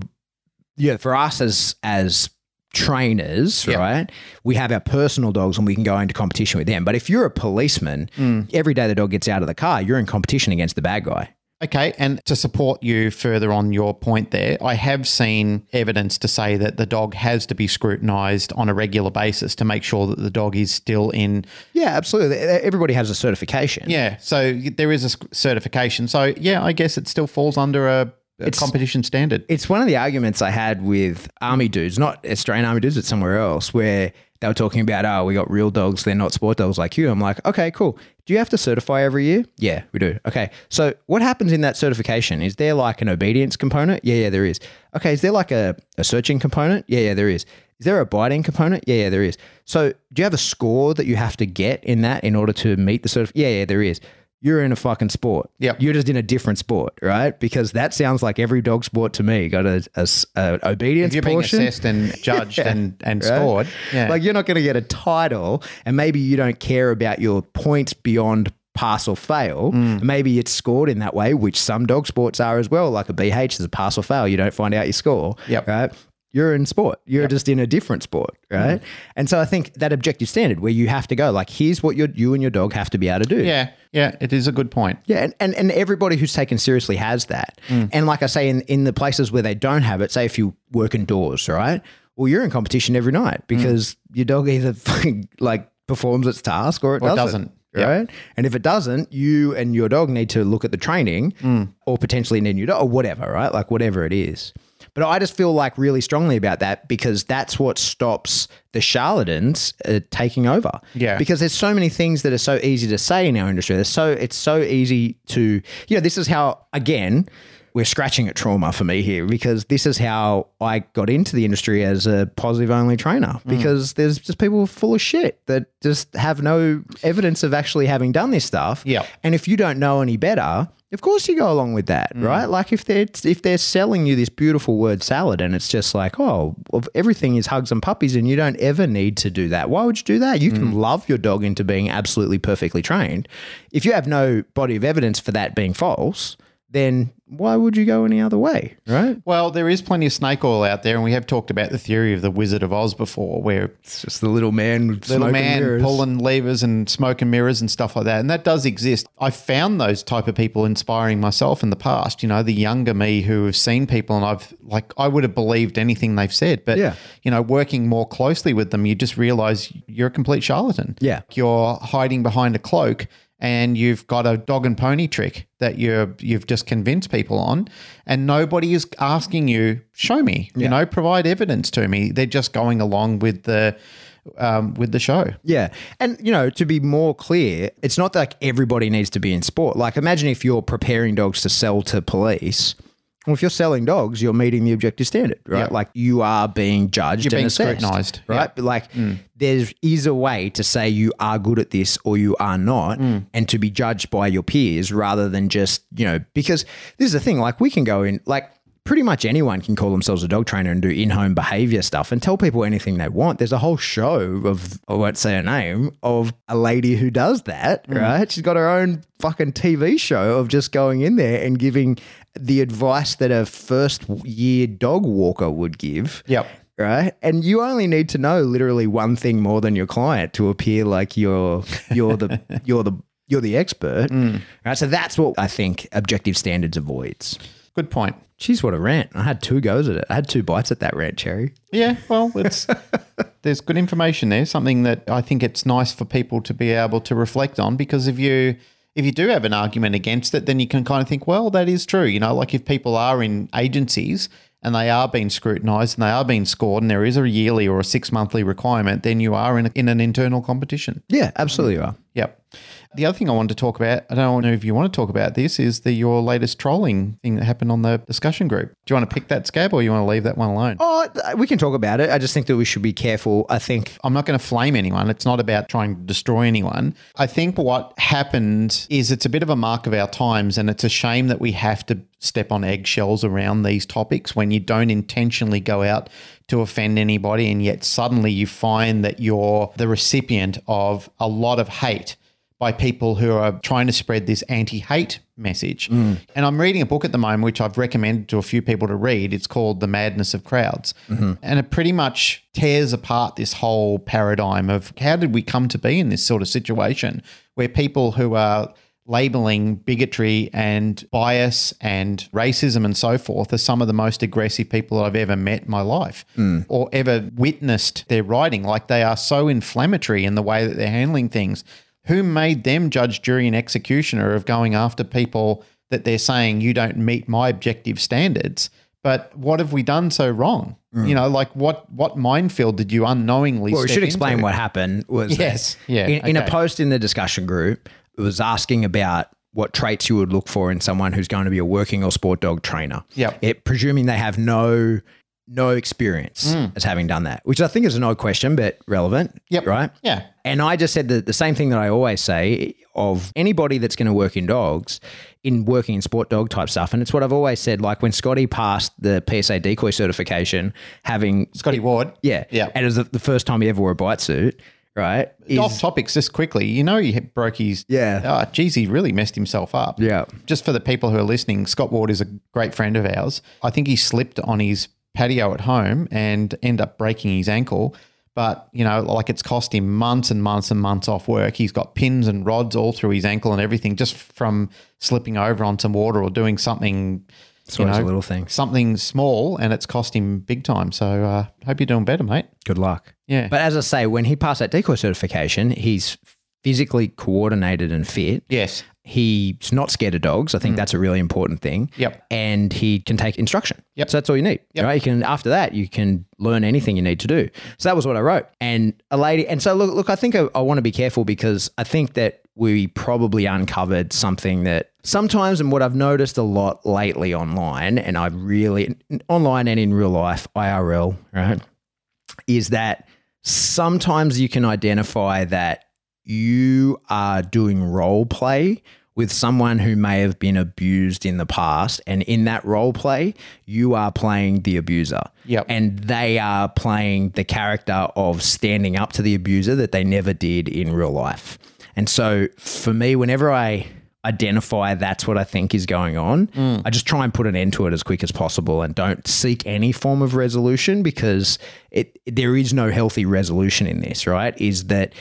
yeah, for us as as trainers, Yeah. right? We have our personal dogs and we can go into competition with them. But if you're a policeman, mm. every day the dog gets out of the car, you're in competition against the bad guy. Okay, and to support you further on your point there, I have seen evidence to say that the dog has to be scrutinized on a regular basis to make sure that the dog is still in. Yeah, absolutely. Everybody has a certification. Yeah, so there is a certification. So, yeah, I guess it still falls under a, a competition standard. It's one of the arguments I had with army dudes, not Australian army dudes, it's somewhere else, where they were talking about, oh, we got real dogs, they're not sport dogs like you. I'm like, okay, cool. Do you have to certify every year? Yeah, we do. Okay. So what happens in that certification? Is there like an obedience component? Yeah, yeah, there is. Okay, is there like a, a searching component? Yeah, yeah, there is. Is there a biting component? Yeah, yeah, there is. So do you have a score that you have to get in that in order to meet the certification? Yeah, yeah, there is. You're in a fucking sport. Yep. You're just in a different sport, right? Because that sounds like every dog sport to me. Got a, a a obedience if you're being portion. assessed and judged and, and right? scored, yeah. Like you're not going to get a title, and maybe you don't care about your points beyond pass or fail. Mm. Maybe it's scored in that way, which some dog sports are as well. Like a BH is a pass or fail. You don't find out your score. Yep. Right. You're in sport. You're just in a different sport, right? Mm. And so I think that objective standard where you have to go, like, here's what you you and your dog have to be able to do. yeah, yeah, it is a good point. Yeah, and, and, and everybody who's taken seriously has that. Mm. And like I say, in, in the places where they don't have it, say if you work indoors, right? Well, you're in competition every night mm. because your dog either fucking, like performs its task or it Or doesn't. doesn't. Right. And if it doesn't, you and your dog need to look at the training or potentially need new dog or whatever, right? Like whatever it is. But I just feel like really strongly about that because that's what stops the charlatans uh, taking over. Yeah. Because there's so many things that are so easy to say in our industry. There's so it's so easy to you know this is how again we're scratching at trauma for me here because this is how I got into the industry as a positive only trainer because there's just people full of shit that just have no evidence of actually having done this stuff. Yeah. And if you don't know any better, of course you go along with that, mm. right? Like if they're if they're selling you this beautiful word salad and it's just like, oh, everything is hugs and puppies and you don't ever need to do that. Why would you do that? You can mm. love your dog into being absolutely perfectly trained. If you have no body of evidence for that being false, then why would you go any other way, right? Well, there is plenty of snake oil out there, and we have talked about the theory of the Wizard of Oz before, where It's just the little man with little smoke and man mirrors. pulling levers and smoke and mirrors and stuff like that. And that does exist. I found those type of people inspiring myself in the past. You know, the younger me who have seen people and I've like I would have believed anything they've said. But Yeah. you know, working more closely with them, you just realize you're a complete charlatan. Yeah. You're hiding behind a cloak and you've got a dog and pony trick that you're you've just convinced people on and nobody is asking you show me you know provide evidence to me they're just going along with the um, with the show Yeah. And, you know, to be more clear, it's not like everybody needs to be in sport. Like, imagine if you're preparing dogs to sell to police. Well, if you're selling dogs, you're meeting the objective standard, right? Yeah. Like, you are being judged You're and being assessed, scrutinised. right? But, like, mm. there is a way to say you are good at this or you are not mm. and to be judged by your peers rather than just, you know, because this is the thing, like, we can go in, like, pretty much anyone can call themselves a dog trainer and do in-home behavior stuff and tell people anything they want. There's a whole show of I won't say her name of a lady who does that, mm. right? She's got her own fucking TV show of just going in there and giving the advice that a first year dog walker would give. Yep. right? And you only need to know literally one thing more than your client to appear like you're you're the you're the you're the expert. Mm. Right? So that's what I think objective standards avoids. Good point. Jeez, what a rant. I had two goes at it. I had two bites at that rant, Cherry. Yeah, well, it's there's good information there. Something that I think it's nice for people to be able to reflect on because if you if you do have an argument against it, then you can kind of think, well, that is true. You know, like if people are in agencies and they are being scrutinised and they are being scored, and there is a yearly or a six monthly requirement, then you are in, a, in an internal competition. Yeah, absolutely you are. Yep. The other thing I wanted to talk about, I don't know if you want to talk about this, is the your latest trolling thing that happened on the discussion group. Do you want to pick that scab or you want to leave that one alone? Oh, we can talk about it. I just think that we should be careful. I think I'm not going to flame anyone. It's not about trying to destroy anyone. I think what happened is it's a bit of a mark of our times, and it's a shame that we have to step on eggshells around these topics when you don't intentionally go out to offend anybody, and yet suddenly you find that you're the recipient of a lot of hate by people who are trying to spread this anti hate message. Mm. And I'm reading a book at the moment, which I've recommended to a few people to read. It's called The Madness of Crowds. Mm-hmm. And it pretty much tears apart this whole paradigm of how did we come to be in this sort of situation where people who are labeling bigotry and bias and racism and so forth are some of the most aggressive people I've ever met in my life mm. or ever witnessed their writing. Like they are so inflammatory in the way that they're handling things. Who made them judge, jury, and executioner of going after people that they're saying you don't meet my objective standards? But what have we done so wrong? You know, like what what minefield did you unknowingly? Well, we should explain into? what happened. Was that Yes. Yeah, In, in a post in the discussion group, it was asking about what traits you would look for in someone who's going to be a working or sport dog trainer. Yep. It presuming they have no no experience Hmm. as having done that, which I think is an odd question, but relevant. Yep. Right. Yeah. And I just said the, the same thing that I always say of anybody that's going to work in dogs, in working in sport dog type stuff. And it's what I've always said. Like when Scotty passed the PSA decoy certification, having Scotty Ward. yeah, Yeah. and it was the, the first time he ever wore a bite suit, right? is- Off topics just quickly. You know, he broke his. Yeah. Oh, geez, he really messed himself up. Yeah. Just for the people who are listening, Scott Ward is a great friend of ours. I think he slipped on his patio at home and end up breaking his ankle. But, you know, like it's cost him months and months and months off work. He's got pins and rods all through his ankle and everything just from slipping over on some water or doing something. It's always a little thing. Something small and it's cost him big time. So uh, hope you're doing better, mate. Good luck. Yeah. But as I say, when he passed that decoy certification, he's physically coordinated and fit. yes. He's not scared of dogs. I think mm. that's a really important thing. Yep. And he can take instruction. Yep. So that's all you need. Yep. Right. You can after that you can learn anything you need to do. So that was what I wrote. And a lady. And so look, look. I think I, I want to be careful because I think that we probably uncovered something that sometimes, and what I've noticed a lot lately online, and I've really online and in real life, IRL, right, is that sometimes you can identify that you are doing role play with someone who may have been abused in the past. And in that role play, you are playing the abuser. Yep. And they are playing the character of standing up to the abuser that they never did in real life. And so for me, whenever I identify that's what I think is going on, mm. I just try and put an end to it as quick as possible and don't seek any form of resolution because it there is no healthy resolution in this, right? Is that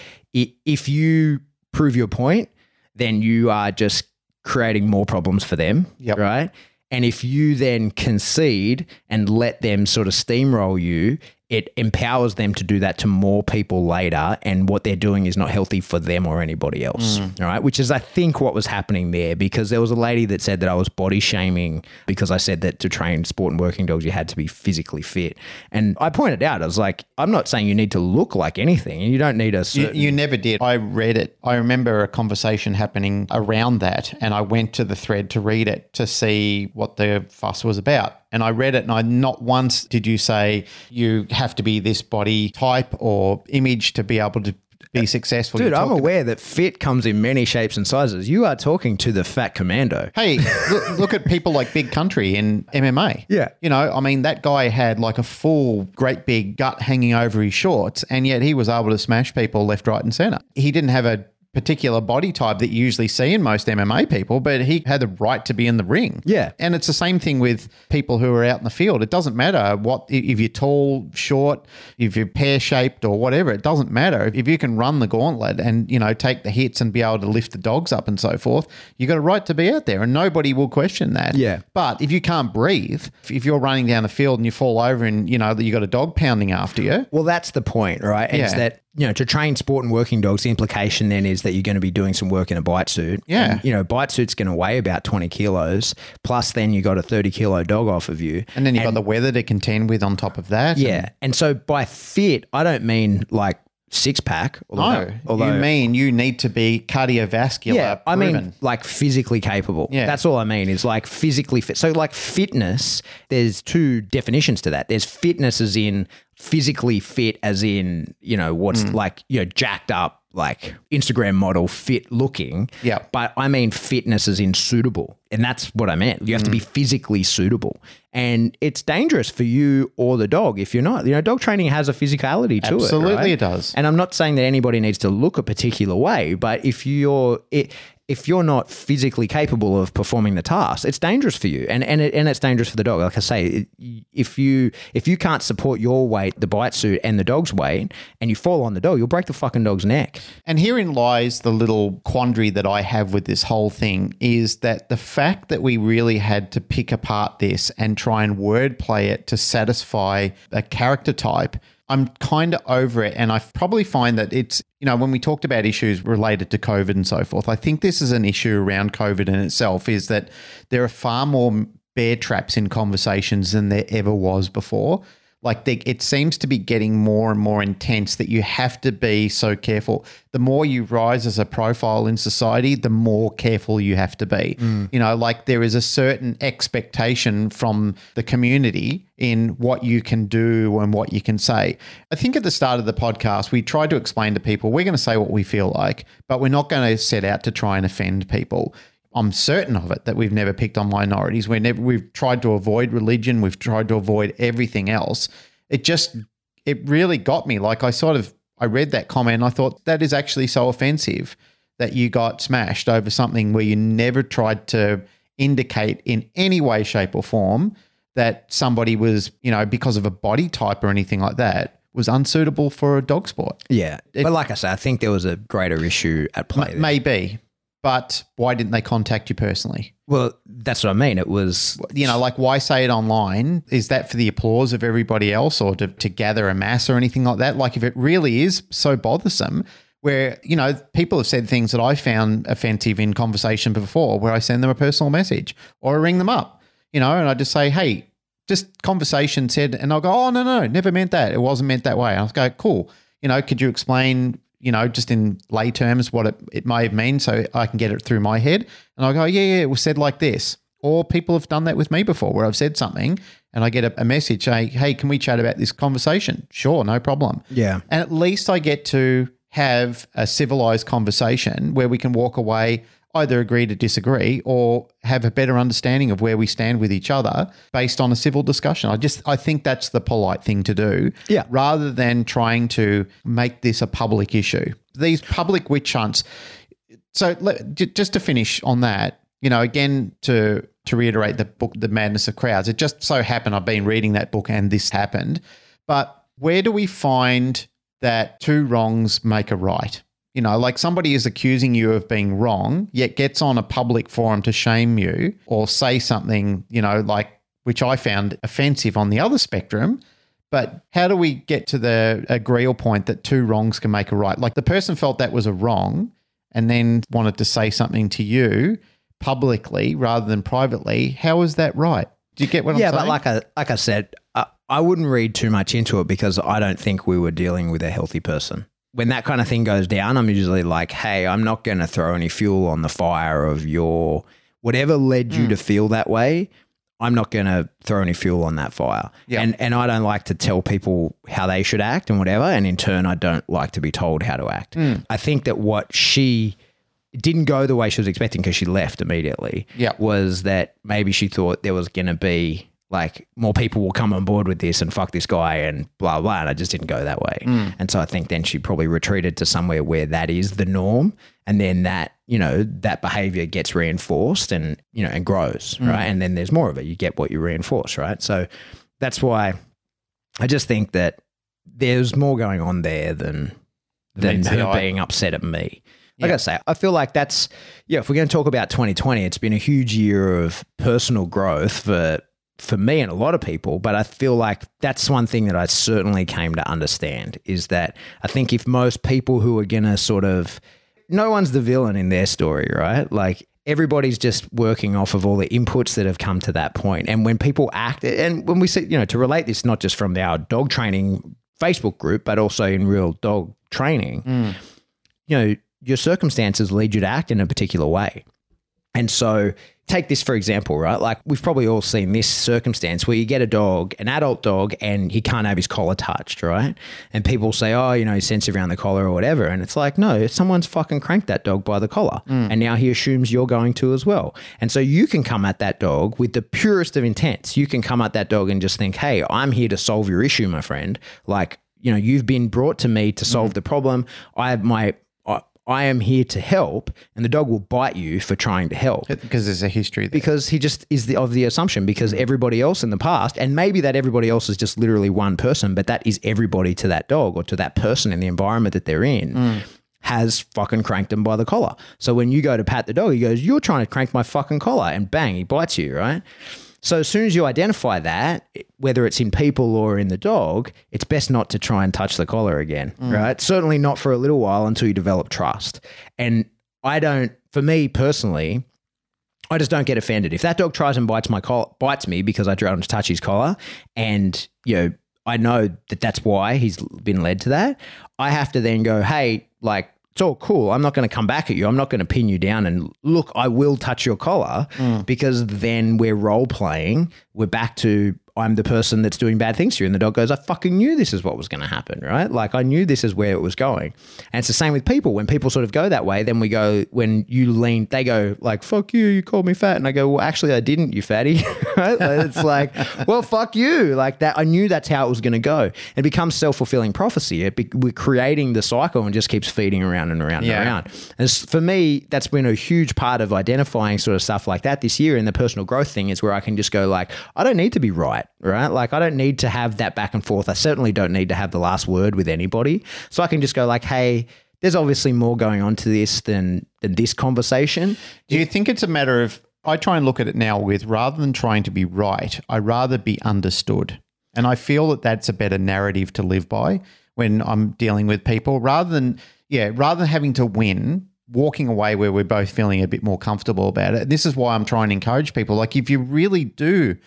if you prove your point, then you are just creating more problems for them, Yep. right? And if you then concede and let them sort of steamroll you, it empowers them to do that to more people later. And what they're doing is not healthy for them or anybody else. Mm. All right. Which is, I think, what was happening there because there was a lady that said that I was body shaming because I said that to train sport and working dogs, you had to be physically fit. And I pointed out, I was like, I'm not saying you need to look like anything and you don't need a You, certain. you never did. I read it. I remember a conversation happening around that, and I went to the thread to read it to see what the fuss was about. And I read it, and I not once did you say you have to be this body type or image to be able to be uh, successful. Dude, I'm aware that fit comes in many shapes and sizes. You are talking to the fat commando. Hey, look, look at people like Big Country in MMA. Yeah. You know, I mean, that guy had like a full, great big gut hanging over his shorts, and yet he was able to smash people left, right, and center. He didn't have a particular body type that you usually see in most MMA people, but he had the right to be in the ring. Yeah. And it's the same thing with people who are out in the field. It doesn't matter what if you're tall, short, if you're pear shaped or whatever, it doesn't matter. If you can run the gauntlet and, you know, take the hits and be able to lift the dogs up and so forth, You've got a right to be out there and nobody will question that. Yeah. But if you can't breathe, if you're running down the field and you fall over and, you know, that you got a dog pounding after you, Well, that's the point, right? It's Yeah. that, you know, to train sport and working dogs, the implication then is that you're going to be doing some work in a bite suit. Yeah. And, you know, bite suit's going to weigh about 20 kilos, plus then you got a 30 kilo dog off of you. and then you've got the weather to contend with on top of that. Yeah. And so by fit, I don't mean like six pack. No, Although, although you mean you need to be cardiovascular. yeah, I mean like physically capable. Yeah. That's all I mean is like physically fit. So like fitness, there's two definitions to that. There's fitness as in physically fit as in, you know, what's Mm. like, you know, jacked up like Instagram model fit looking. Yeah. But I mean fitness is in suitable. And that's what I meant. You have to Mm. be physically suitable. And it's dangerous for you or the dog if you're not. You know, dog training has a physicality to it. Absolutely right? it does. And I'm not saying that anybody needs to look a particular way, but if you're it, if you're not physically capable of performing the task, it's dangerous for you, and and it, and it's dangerous for the dog. Like I say, if you if you can't support your weight, the bite suit, and the dog's weight, and you fall on the dog, you'll break the fucking dog's neck. And herein lies the little quandary that I have with this whole thing is that the fact that we really had to pick apart this and try and wordplay it to satisfy a character type, I'm kind of over it. And I probably find that it's, you know, when we talked about issues related to COVID and so forth, I think this is an issue around COVID in itself is that there are far more bear traps in conversations than there ever was before like they, it seems to be getting more and more intense that you have to be so careful. The more you rise as a profile in society the more careful you have to be. Mm. You know like there is a certain expectation from the community in what you can do and what you can say. I think at the start of the podcast we tried to explain to people we're going to say what we feel like but we're not going to set out to try and offend people I'm certain of it that we've never picked on minorities. We never we've tried to avoid religion. We've tried to avoid everything else. It just it really got me. Like I sort of I read that comment and I thought that is actually so offensive that you got smashed over something where you never tried to indicate in any way, shape, or form that somebody was, you know, because of a body type or anything like that, was unsuitable for a dog sport. Yeah, but like I said, I think there was a greater issue at play. there. Maybe. But why didn't they contact you personally? Well, that's what I mean. It was you know, like why say it online? Is that for the applause of everybody else or to, to gather a mass or anything like that? Like if it really is so bothersome, where, you know, people have said things that I found offensive in conversation before where I send them a personal message or I ring them up, you know, and I just say, hey, just conversation said, and I'll go, oh, no, no, never meant that. It wasn't meant that way. And I'll go, cool. You know, could you explain, you know, just in lay terms what it, it may have mean so I can get it through my head? And I'll go, yeah, yeah, it was said like this. Or people have done that with me before where I've said something and I get a, a message saying, hey, can we chat about this conversation? Sure, no problem. Yeah. And at least I get to have a civilized conversation where we can walk away, either agree to disagree or have a better understanding of where we stand with each other based on a civil discussion. I just I think that's the polite thing to do. Yeah. Rather than trying to make this a public issue. These public witch hunts. So let, just to finish on that, you know, again to to reiterate the book, The Madness of Crowds. It just so happened I've been reading that book and this happened. But where do we find that two wrongs make a right? You know, like somebody is accusing you of being wrong, yet gets on a public forum to shame you or say something, you know, like which I found offensive on the other spectrum. But how do we get to the agreeal point that two wrongs can make a right? Like the person felt that was a wrong and then wanted to say something to you publicly rather than privately. How is that right? Do you get what yeah, I'm saying? Yeah, but like I like I said, I, I wouldn't read too much into it because I don't think we were dealing with a healthy person. When that kind of thing goes down, I'm usually like, "Hey, I'm not going to throw any fuel on the fire of your whatever led you to feel that way." I'm not going to throw any fuel on that fire. Yeah. And and I don't like to tell people how they should act and whatever. And in turn, I don't like to be told how to act. Hmm. I think that what she didn't go the way she was expecting because she left immediately. Yeah. Was that maybe she thought there was going to be like more people will come on board with this and fuck this guy and blah blah. And I just didn't go that way. Hmm. And so I think then she probably retreated to somewhere where that is the norm, and then that you know that behavior gets reinforced and you know and grows hmm. right, and then there's more of it. You get what you reinforce, right? So that's why I just think that there's more going on there than than her eye. being upset at me. Like I say, I feel like that's yeah. If we're going to talk about 2020, it's been a huge year of personal growth for for me and a lot of people. But I feel like that's one thing that I certainly came to understand is that I think if most people who are going to sort of no one's the villain in their story, right? Like everybody's just working off of all the inputs that have come to that point. And when people act, and when we say, you know, to relate this not just from our dog training Facebook group, but also in real dog training, mm. you know, your circumstances lead you to act in a particular way. And so, take this for example, right? Like, we've probably all seen this circumstance where you get a dog, an adult dog, and he can't have his collar touched, right? And people say, oh, you know, he's sensitive around the collar or whatever. And it's like, no, someone's fucking cranked that dog by the collar. Mm. And now he assumes you're going to as well. And so, you can come at that dog with the purest of intents. You can come at that dog and just think, hey, I'm here to solve your issue, my friend. Like, you know, you've been brought to me to solve mm. the problem. I have my, I, am here to help, and the dog will bite you for trying to help because there's a history there. because he just is the of the assumption because mm. everybody else in the past, and maybe that everybody else is just literally one person, but that is everybody to that dog or to that person in the environment that they're in. Mm. Has fucking cranked him by the collar. So when you go to pat the dog, he goes, You're trying to crank my fucking collar. And bang, he bites you, right? So as soon as you identify that, whether it's in people or in the dog, it's best not to try and touch the collar again, mm. right? Certainly not for a little while until you develop trust. And I don't, for me personally, I just don't get offended. If that dog tries and bites my collar, bites me because I try to touch his collar, and you know I know that that's why he's been led to that. I have to then go, hey, like it's all cool. I'm not going to come back at you. I'm not going to pin you down and look. I will touch your collar mm. because then we're role playing. We're back to I'm the person that's doing bad things to you. And the dog goes, I fucking knew this is what was going to happen, right? Like I knew this is where it was going. And it's the same with people. When people sort of go that way, then we go, when you lean, they go like, fuck you, you called me fat. And I go, well, actually I didn't, you fatty. right? It's like, well, fuck you. Like that. I knew that's how it was going to go. It becomes self-fulfilling prophecy. It be, we're creating the cycle and just keeps feeding around and around Yeah. and around. And for me, that's been a huge part of identifying sort of stuff like that this year. And the personal growth thing is where I can just go like, I don't need to be right, right? Like I don't need to have that back and forth. I certainly don't need to have the last word with anybody. So I can just go like, hey, there's obviously more going on to this than than this conversation. Do you think it's a matter of I try and look at it now with rather than trying to be right, I rather be understood. And I feel that that's a better narrative to live by when I'm dealing with people rather than yeah, rather than having to win, walking away where we're both feeling a bit more comfortable about it. This is why I'm trying to encourage people like if you really do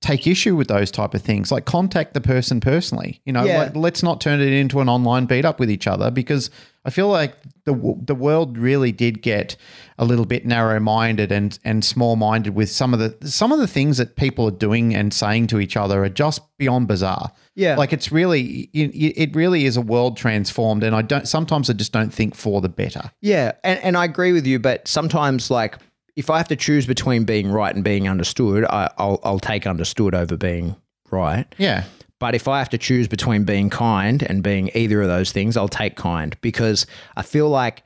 take issue with those type of things like contact the person personally you know Yeah. like, let's not turn it into an online beat up with each other because i feel like the the world really did get a little bit narrow minded and and small minded with some of the some of the things that people are doing and saying to each other are just beyond bizarre Yeah. like it's really it, it really is a world transformed and i don't sometimes i just don't think for the better Yeah, and, and I agree with you, but sometimes like if I have to choose between being right and being understood, I, I'll I'll take understood over being right. yeah But if I have to choose between being kind and being either of those things, I'll take kind because I feel like,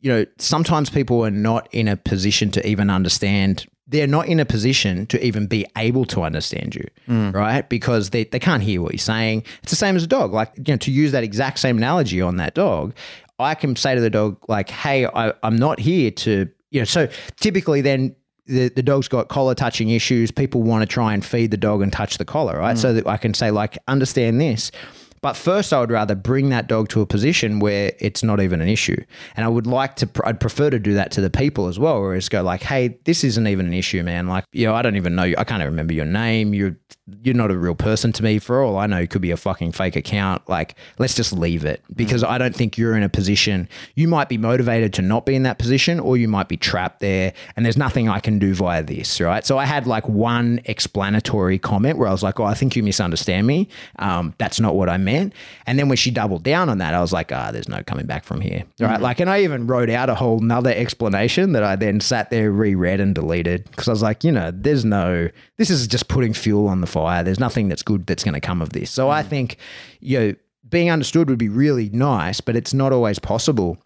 you know, sometimes people are not in a position to even understand. They're not in a position to even be able to understand you, mm. right? Because they, they can't hear what you're saying. It's the same as a dog. Like, you know, to use that exact same analogy on that dog, I can say to the dog, like, hey, I, I'm not here to, you know, so typically then the, the dog's got collar touching issues. People want to try and feed the dog and touch the collar, right? So mm. that I can say, like, understand this. But first, I would rather bring that dog to a position where it's not even an issue. And I would like to, I'd prefer to do that to the people as well, where it's go like, hey, this isn't even an issue, man. Like, you know, I don't even know you. I can't even remember your name. You're you're not a real person to me. For all I know, it could be a fucking fake account. Like, let's just leave it because I don't think you're in a position. You might be motivated to not be in that position, or you might be trapped there, and there's nothing I can do via this, right? So I had like one explanatory comment where I was like, "Oh, I think you misunderstand me. Um, that's not what I meant." And then when she doubled down on that, I was like, "Ah, there's no coming back from here." Right? Like, and I even wrote out a whole nother explanation that I then sat there, reread, and deleted because I was like, you know, there's no, this is just putting fuel on the fire. There's nothing that's good that's going to come of this. So I mm. think, you know, being understood would be really nice, but it's not always possible.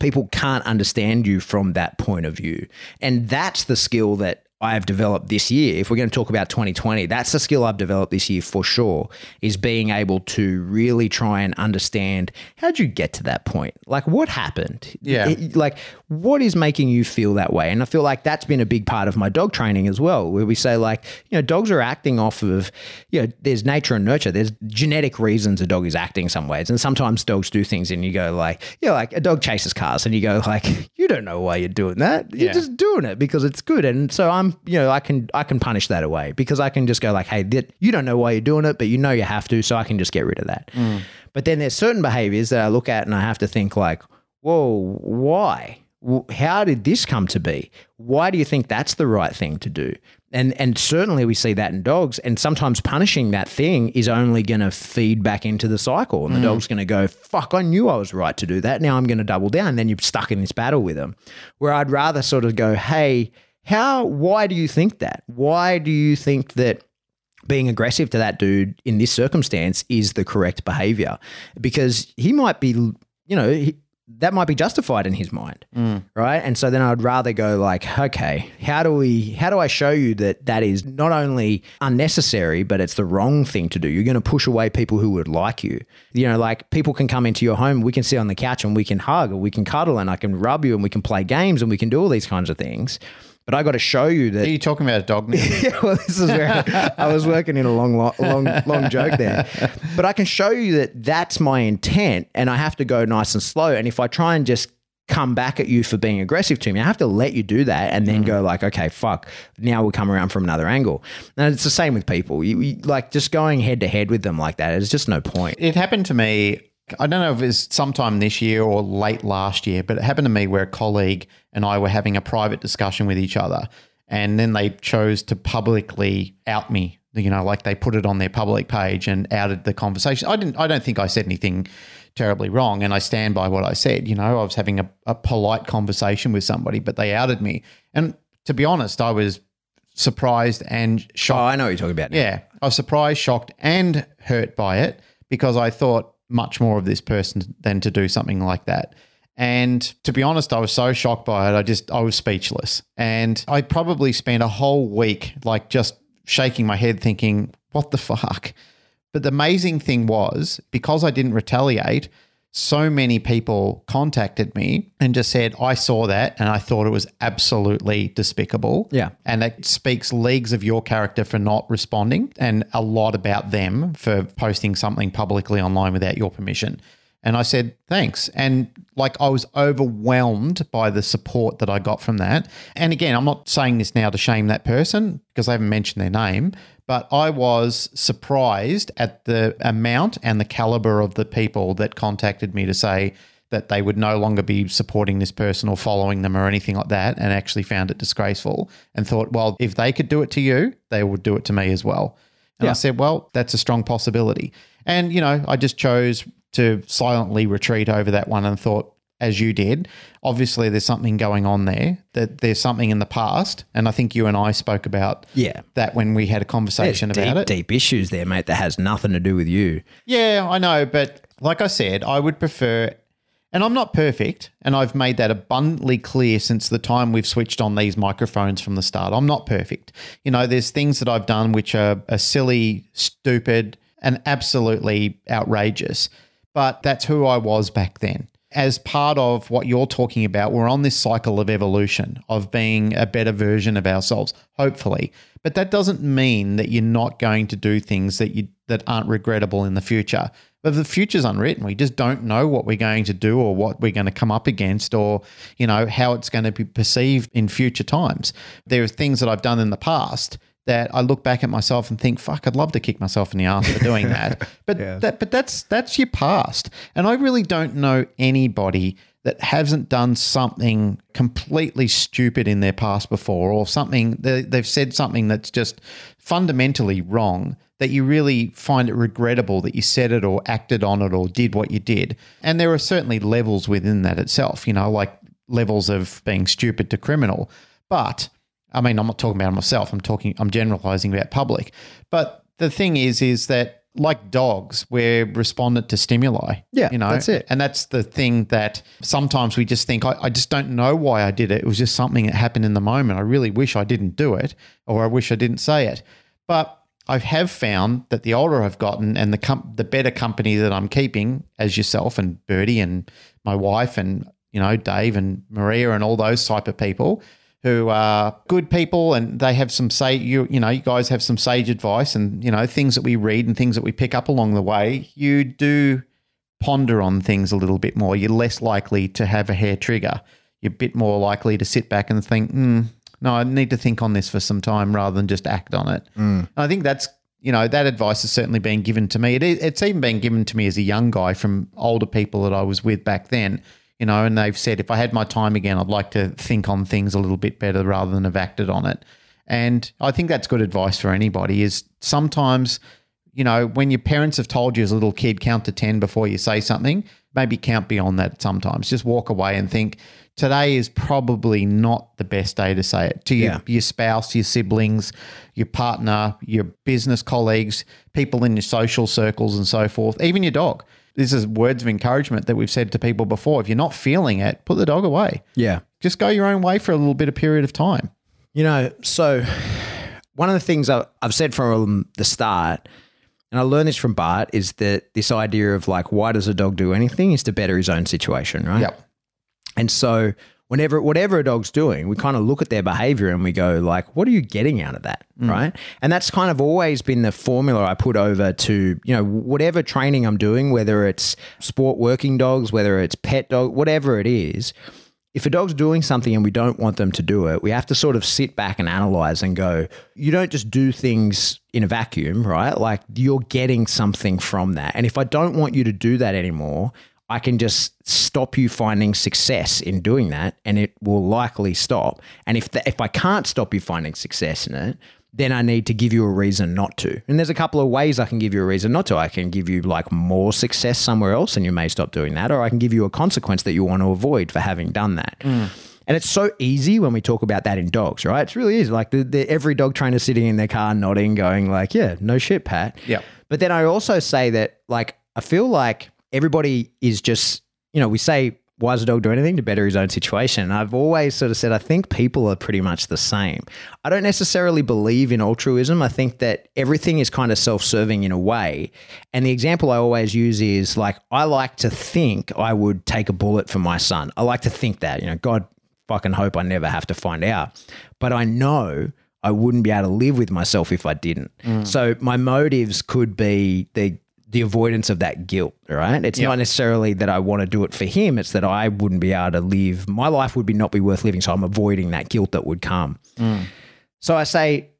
People can't understand you from that point of view. And that's the skill that I've developed this year. If we're going to talk about 2020, that's the skill I've developed this year for sure, is being able to really try and understand how'd you get to that point? Like what happened? Yeah. It- like what is making you feel that way? And I feel like that's been a big part of my dog training as well, where we say like, you know, dogs are acting off of, you know, there's nature and nurture. There's genetic reasons a dog is acting some ways. And sometimes dogs do things and you go like, you yeah, like a dog chases cars and you go like, you don't know why you're doing that. You're Yeah. just doing it because it's good. And so I'm, you know, I can I can punish that away because I can just go like, hey, that, you don't know why you're doing it, but you know you have to, so I can just get rid of that. Mm. But then there's certain behaviors that I look at and I have to think like, whoa, why? How did this come to be? Why do you think that's the right thing to do? And and certainly we see that in dogs. And sometimes punishing that thing is only going to feed back into the cycle, and the mm. dog's going to go, "Fuck! I knew I was right to do that. Now I'm going to double down." And then you're stuck in this battle with them. Where I'd rather sort of go, "Hey, how? Why do you think that? Why do you think that?" being aggressive to that dude in this circumstance is the correct behavior because he might be, you know, he, that might be justified in his mind, mm. right? And so then I'd rather go like, okay, how do we, how do I show you that that is not only unnecessary, but it's the wrong thing to do? You're going to push away people who would like you. You know, like people can come into your home, we can sit on the couch and we can hug or we can cuddle and I can rub you and we can play games and we can do all these kinds of things. But I got to show you that Are you talking about a dog now? yeah, well, this is where I, I was working in a long, long, long joke there. But I can show you that that's my intent, and I have to go nice and slow. And if I try and just come back at you for being aggressive to me, I have to let you do that, and then mm-hmm. go like, okay, fuck. Now we'll come around from another angle. And it's the same with people. You, you like just going head to head with them like that. There's just no point. It happened to me. I don't know if it was sometime this year or late last year, but it happened to me where a colleague and I were having a private discussion with each other. And then they chose to publicly out me. You know, like they put it on their public page and outed the conversation. I didn't I don't think I said anything terribly wrong. And I stand by what I said. You know, I was having a, a polite conversation with somebody, but they outed me. And to be honest, I was surprised and shocked. Oh, I know what you're talking about. now. Yeah. I was surprised, shocked, and hurt by it because I thought much more of this person than to do something like that. And to be honest, I was so shocked by it, I just I was speechless. And I probably spent a whole week like just shaking my head thinking, what the fuck? But the amazing thing was, because I didn't retaliate, so many people contacted me and just said, I saw that and I thought it was absolutely despicable. Yeah. And that speaks leagues of your character for not responding and a lot about them for posting something publicly online without your permission. And I said, thanks. And like I was overwhelmed by the support that I got from that. And again, I'm not saying this now to shame that person because I haven't mentioned their name, but I was surprised at the amount and the caliber of the people that contacted me to say that they would no longer be supporting this person or following them or anything like that and actually found it disgraceful and thought, well, if they could do it to you, they would do it to me as well. And I said, well, that's a strong possibility. And, you know, I just chose to silently retreat over that one and thought, as you did, obviously there's something going on there, that there's something in the past. And I think you and I spoke about Yeah. that when we had a There's conversation deep, about it. deep issues there, mate, that has nothing to do with you. Yeah, I know, but like I said, I would prefer, and I'm not perfect, and I've made that abundantly clear since the time we've switched on these microphones from the start. I'm not perfect. You know, there's things that I've done which are, are silly, stupid, and absolutely outrageous, but that's who I was back then. As part of what you're talking about, we're on this cycle of evolution, of being a better version of ourselves, hopefully. But that doesn't mean that you're not going to do things that you that aren't regrettable in the future. But the future's unwritten. We just don't know what we're going to do or what we're going to come up against or, you know, how it's going to be perceived in future times. There are things that I've done in the past that I look back at myself and think, fuck, I'd love to kick myself in the ass for doing that. But Yeah. that but that's that's your past. And I really don't know anybody that hasn't done something completely stupid in their past before or something they, they've said something that's just fundamentally wrong that you really find it regrettable that you said it or acted on it or did what you did. And there are certainly levels within that itself, you know, like levels of being stupid to criminal. But I mean, I'm not talking about myself. I'm talking, I'm generalizing about public. But the thing is, is that like dogs, we're respondent to stimuli. Yeah, you know, that's it. And that's the thing that sometimes we just think, I, I just don't know why I did it. It was just something that happened in the moment. I really wish I didn't do it, or I wish I didn't say it. But I have found that the older I've gotten and the com- the better company that I'm keeping, as yourself and Bertie and my wife and you know Dave and Maria and all those type of people who are good people and they have some say you you know you guys have some sage advice and you know things that we read and things that we pick up along the way. You do ponder on things a little bit more. You're less likely to have a hair trigger. You're a bit more likely to sit back and think, mm, no, I need to think on this for some time rather than just act on it. I think that's you know that advice has certainly been given to me. It, is- it's even been given to me as a young guy from older people that I was with back then. You know, and they've said if I had my time again, I'd like to think on things a little bit better rather than have acted on it. And I think that's good advice for anybody. Is sometimes you know, when your parents have told you as a little kid, count to 10 before you say something, maybe count beyond that sometimes. Just walk away and think, today is probably not the best day to say it to your, Yeah. your spouse, your siblings, your partner, your business colleagues, people in your social circles, and so forth, even your dog. This is words of encouragement that we've said to people before. If you're not feeling it, put the dog away. Yeah. Just go your own way for a little bit of period of time. You know, so one of the things I've said from the start, and I learned this from Bart, is that this idea of like, why does a dog do anything is to better his own situation, right? Yep. And so whenever whatever a dog's doing, we kind of look at their behavior and we go like, what are you getting out of that, mm. right? And that's kind of always been the formula I put over to, you know, whatever training I'm doing, whether it's sport working dogs, whether it's pet dog, whatever it is, if a dog's doing something and we don't want them to do it, we have to sort of sit back and analyze and go, you don't just do things in a vacuum, right? Like you're getting something from that. And if I don't want you to do that anymore, I can just stop you finding success in doing that and it will likely stop. And if the, if I can't stop you finding success in it, then I need to give you a reason not to. And there's a couple of ways I can give you a reason not to. I can give you like more success somewhere else and you may stop doing that, or I can give you a consequence that you want to avoid for having done that. Mm. And it's so easy when we talk about that in dogs, right? It's really easy. Like the, the, every dog trainer sitting in their car nodding, going like, "Yeah, no shit, Pat." Yep. But then I also say that, like, I feel like everybody is just, you know, we say, why does a dog do anything to better his own situation? And I've always sort of said, I think people are pretty much the same. I don't necessarily believe in altruism. I think that everything is kind of self serving in a way. And the example I always use is like, I like to think I would take a bullet for my son. I like to think that, you know, God fucking hope I never have to find out. But I know I wouldn't be able to live with myself if I didn't. Mm. So my motives could be the the avoidance of that guilt, right? It's not necessarily that I want to do it for him, it's that I wouldn't be able to live my life would be not be worth living, so I'm avoiding that guilt that would come. Mm. So I say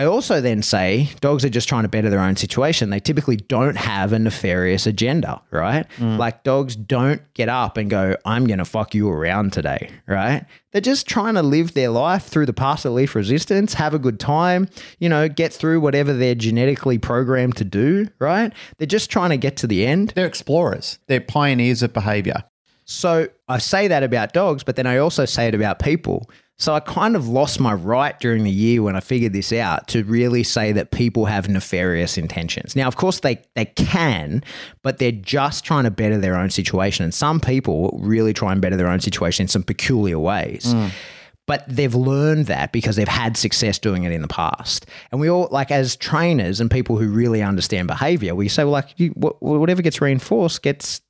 I also then say dogs are just trying to better their own situation. They typically don't have a nefarious agenda, right? Mm. Like dogs don't get up and go, I'm going to fuck you around today, right? They're just trying to live their life through the path of least resistance, have a good time, you know, get through whatever they're genetically programmed to do, right? They're just trying to get to the end. They're explorers, they're pioneers of behavior. So I say that about dogs, but then I also say it about people. So I kind of lost my right during the year when I figured this out to really say that people have nefarious intentions. Now, of course, they they can, but they're just trying to better their own situation. And some people really try and better their own situation in some peculiar ways. Hmm. But they've learned that because they've had success doing it in the past. And we all, like, as trainers and people who really understand behavior, we say, well, like, you, wh- whatever gets reinforced gets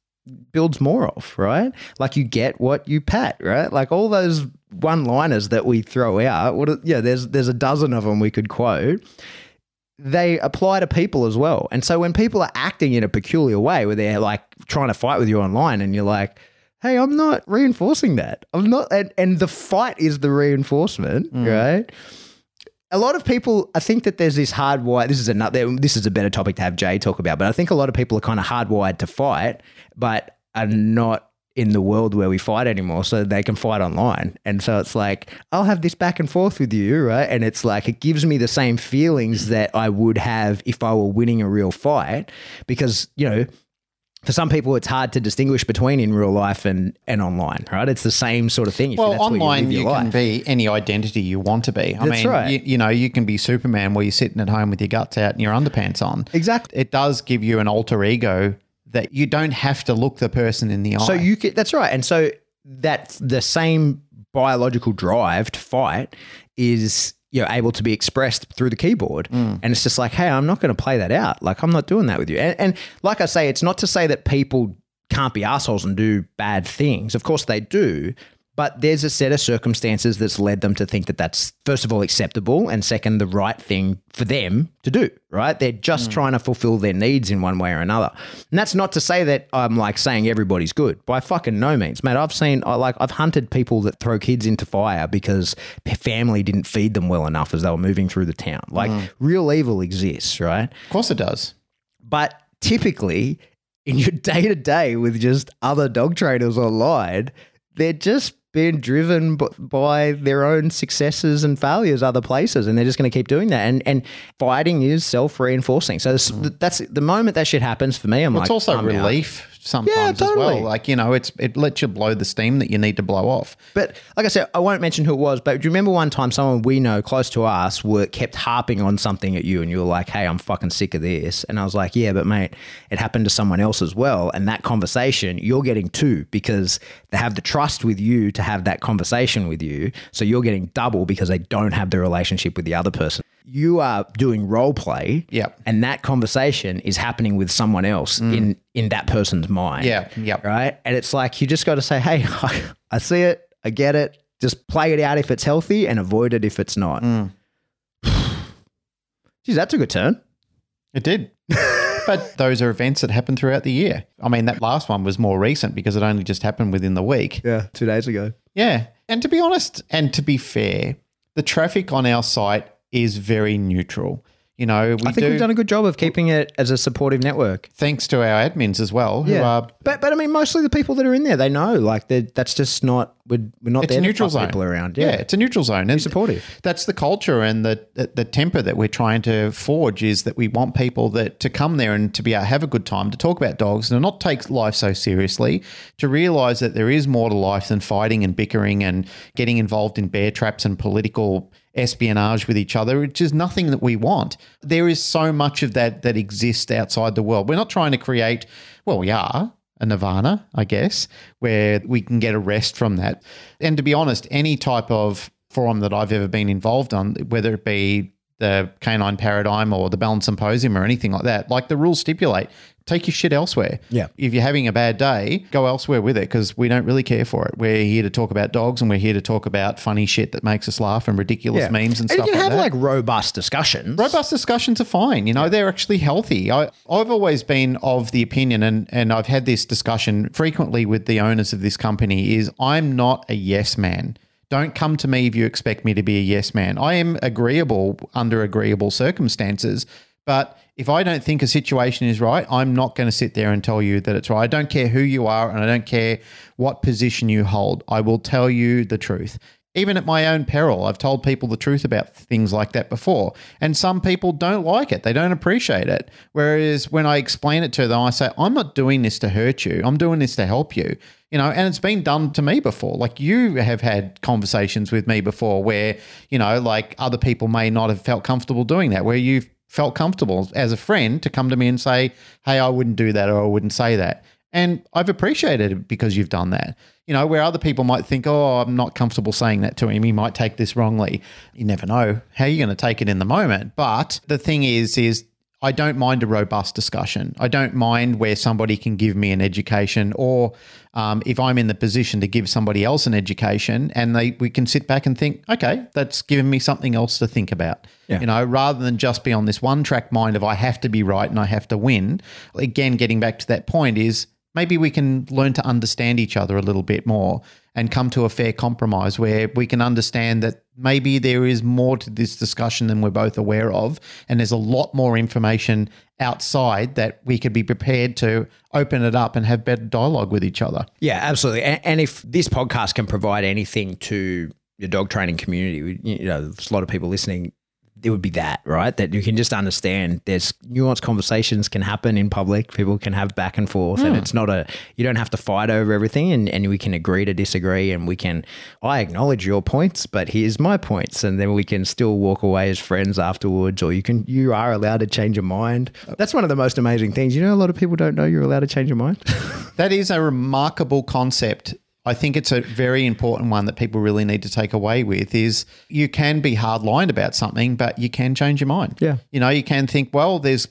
builds more of, right? Like you get what you pat, right? Like all those one-liners that we throw out. What? Yeah, there's there's a dozen of them we could quote. They apply to people as well. And so when people are acting in a peculiar way, where they're like trying to fight with you online, and you're like, "Hey, I'm not reinforcing that. I'm not." And, and the fight is the reinforcement, mm. right? a lot of people, I think that there's this hardwired. This is another. This is a better topic to have Jay talk about. But I think a lot of people are kind of hardwired to fight, but are not in the world where we fight anymore, so they can fight online. And so it's like I'll have this back and forth with you, right? And it's like it gives me the same feelings that I would have if I were winning a real fight, because you know for some people, it's hard to distinguish between in real life and, and online, right? It's the same sort of thing. well, online, you, you can be any identity you want to be. I That's mean, right. you, you, know, you can be Superman where you're sitting at home with your guts out and your underpants on. Exactly. It does give you an alter ego that you don't have to look the person in the eye. So you can, that's right. And so that the same biological drive to fight is you know able to be expressed through the keyboard Mm. and it's just like hey i'm not going to play that out like i'm not doing that with you and, and like i say it's not to say that people can't be assholes and do bad things of course they do but there's a set of circumstances that's led them to think that that's first of all acceptable and second the right thing for them to do right? They're just hmm. trying to fulfill their needs in one way or another. And that's not to say that i'm like saying everybody's good. By fucking no means. Mate i've seen I like i've hunted people that throw kids into fire because their family didn't feed them well enough as they were moving through the town. Like hmm. real evil exists right? Of course it does. but typically, in your day to day with just other dog trainers online, they're just being driven b- by their own successes and failures other places, and they're just going to keep doing that. And and fighting is self reinforcing. So this, mm. that's the moment that shit happens for me. I'm like, It's also I'm out. Sometimes Yeah, as totally. well. Like, you know, it's it lets you blow the steam that you need to blow off. But like I said, I won't mention who it was. But do you remember one time someone we know close to us were kept harping on something at you, and you were like, "Hey, I'm fucking sick of this." And I was like, "Yeah, but mate, it happened to someone else as well." And that conversation you're getting too because they have the trust with you to have that conversation with you. So you're getting double because they don't have the relationship with the other person. You are doing role play, Yep. and that conversation is happening with someone else in in that person's mind. Yeah, yep. Right. And it's like you just got to say, hey, I see it. I get it. Just play it out if it's healthy and avoid it if it's not. Mm. Geez, that took a turn. It did. but those are events that happen throughout the year. I mean, that last one was more recent because it only just happened within the week. Yeah, two days ago. Yeah. And to be honest and to be fair, the traffic on our site is very neutral. You know, we I think do, we've done a good job of keeping it as a supportive network. thanks to our admins as well, who are but but I mean, mostly the people that are in there, they know like that's just not we're, we're not it's there a neutral zone. people around. Yeah. Yeah, it's a neutral zone. And supportive. That's the culture and the, the the temper that we're trying to forge is that we want people that to come there and to be able to have a good time, to talk about dogs and not take life so seriously, to realize that there is more to life than fighting and bickering and getting involved in bear traps and political espionage with each other, which is nothing that we want. There is so much of that that exists outside the world. We're not trying to create, well, we are a nirvana, I guess, where we can get a rest from that. And to be honest, any type of forum that I've ever been involved on, whether it be the canine paradigm or the balance symposium or anything like that, like the rules stipulate, take your shit elsewhere. Yeah. If you're having a bad day, go elsewhere with it because we don't really care for it. We're here to talk about dogs and we're here to talk about funny shit that makes us laugh and ridiculous memes and, and stuff you can like have that. like robust discussions. Robust discussions are fine. You know, they're actually healthy. I, I've always been of the opinion, and, and I've had this discussion frequently with the owners of this company, is I'm not a yes man. Don't come to me if you expect me to be a yes man. I am agreeable under agreeable circumstances, but if I don't think a situation is right, I'm not going to sit there and tell you that it's right. I don't care who you are and I don't care what position you hold. I will tell you the truth. Even at my own peril, I've told people the truth about things like that before. And some people don't like it, they don't appreciate it. Whereas when I explain it to them, I say, I'm not doing this to hurt you, I'm doing this to help you. You know, and it's been done to me before. Like you have had conversations with me before where, you know, like other people may not have felt comfortable doing that, where you've felt comfortable as a friend to come to me and say, Hey, I wouldn't do that or I wouldn't say that. And I've appreciated it because you've done that. You know, where other people might think, oh, I'm not comfortable saying that to him. He might take this wrongly. You never know how you're going to take it in the moment. But the thing is, is I don't mind a robust discussion. I don't mind where somebody can give me an education, or um, if I'm in the position to give somebody else an education, and they we can sit back and think, okay, that's given me something else to think about. Yeah. You know, rather than just be on this one track mind of I have to be right and I have to win. Again, getting back to that point is maybe we can learn to understand each other a little bit more and come to a fair compromise where we can understand that maybe there is more to this discussion than we're both aware of. And there's a lot more information outside that we could be prepared to open it up and have better dialogue with each other. Yeah, absolutely. And, and if this podcast can provide anything to your dog training community, you know, there's a lot of people listening it would be that, right? That you can just understand there's nuanced conversations can happen in public. People can have back and forth, mm. and hmm. it's not a, you don't have to fight over everything, and, and we can agree to disagree, and we can, I acknowledge your points, but here's my points, and then we can still walk away as friends afterwards, or you can, you are allowed to change your mind. That's one of the most amazing things. You know, a lot of people don't know you're allowed to change your mind. that is a remarkable concept I think it's a very important one that people really need to take away with is you can be hardlined about something, but you can change your mind. Yeah. You know, you can think, well, there's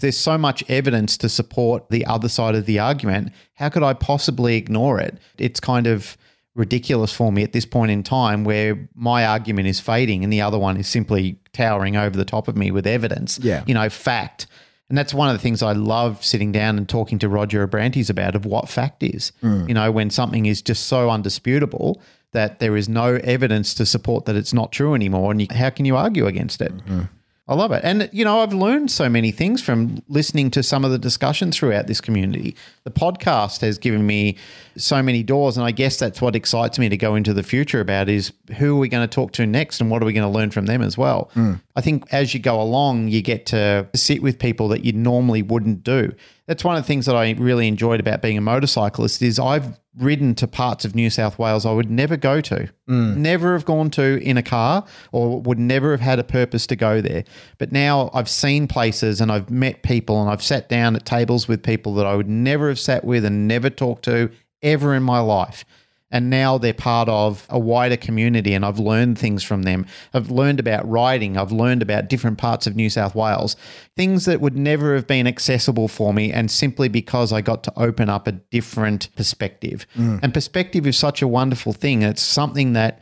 there's so much evidence to support the other side of the argument. How could I possibly ignore it? It's kind of ridiculous for me at this point in time where my argument is fading and the other one is simply towering over the top of me with evidence. Yeah. You know, fact. And that's one of the things I love sitting down and talking to Roger Abrantes about of what fact is. Mm. You know, when something is just so undisputable that there is no evidence to support that it's not true anymore, and you, how can you argue against it? Mm-hmm. I love it. And, you know, I've learned so many things from listening to some of the discussions throughout this community. The podcast has given me so many doors. And I guess that's what excites me to go into the future about is who are we going to talk to next and what are we going to learn from them as well? Mm. I think as you go along, you get to sit with people that you normally wouldn't do. That's one of the things that I really enjoyed about being a motorcyclist is I've ridden to parts of New South Wales I would never go to, mm. never have gone to in a car, or would never have had a purpose to go there. But now I've seen places and I've met people and I've sat down at tables with people that I would never have sat with and never talked to ever in my life and now they're part of a wider community and I've learned things from them. I've learned about riding, I've learned about different parts of New South Wales, things that would never have been accessible for me and simply because I got to open up a different perspective. Mm. And perspective is such a wonderful thing. It's something that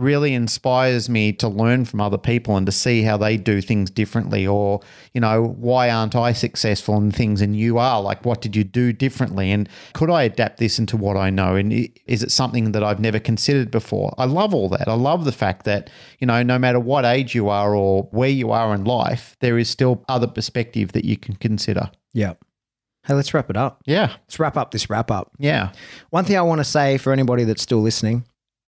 really inspires me to learn from other people and to see how they do things differently or you know why aren't i successful in things and you are like what did you do differently and could i adapt this into what i know and is it something that i've never considered before i love all that i love the fact that you know no matter what age you are or where you are in life there is still other perspective that you can consider yeah Hey, let's wrap it up. Yeah. Let's wrap up this wrap up. Yeah. One thing I want to say for anybody that's still listening,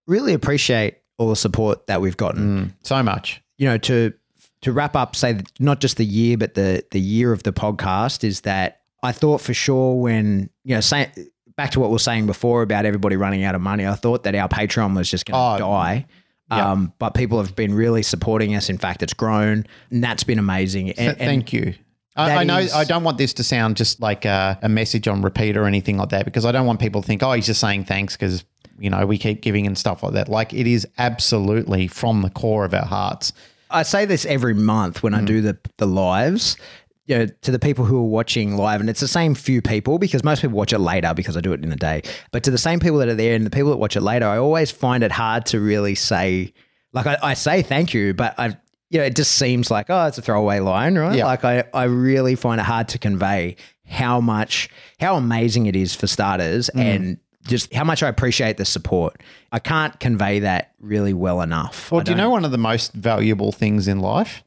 really appreciate all the support that we've gotten. Mm, so much. You know, to to wrap up, say not just the year, but the the year of the podcast is that I thought for sure when you know, say back to what we are saying before about everybody running out of money, I thought that our Patreon was just going to oh, die. Um, but people have been really supporting us. In fact, it's grown, and that's been amazing. And, Thank you. I, I, know is, I don't want this to sound just like a, a, message on repeat or anything like that because I don't want people to think, oh, he's just saying thanks because you know, we keep giving and stuff like that. Like it is absolutely from the core of our hearts. I say this every month when mm. I do the the lives. You know, to the people who are watching live, and it's the same few people because most people watch it later because I do it in the day. But to the same people that are there and the people that watch it later, I always find it hard to really say, like, I, I say thank you, but I, you know, it just seems like, oh, it's a throwaway line, right? Yeah. Like, I, I really find it hard to convey how much, how amazing it is for starters mm. and just how much I appreciate the support. I can't convey that really well enough. Well, do you know one of the most valuable things in life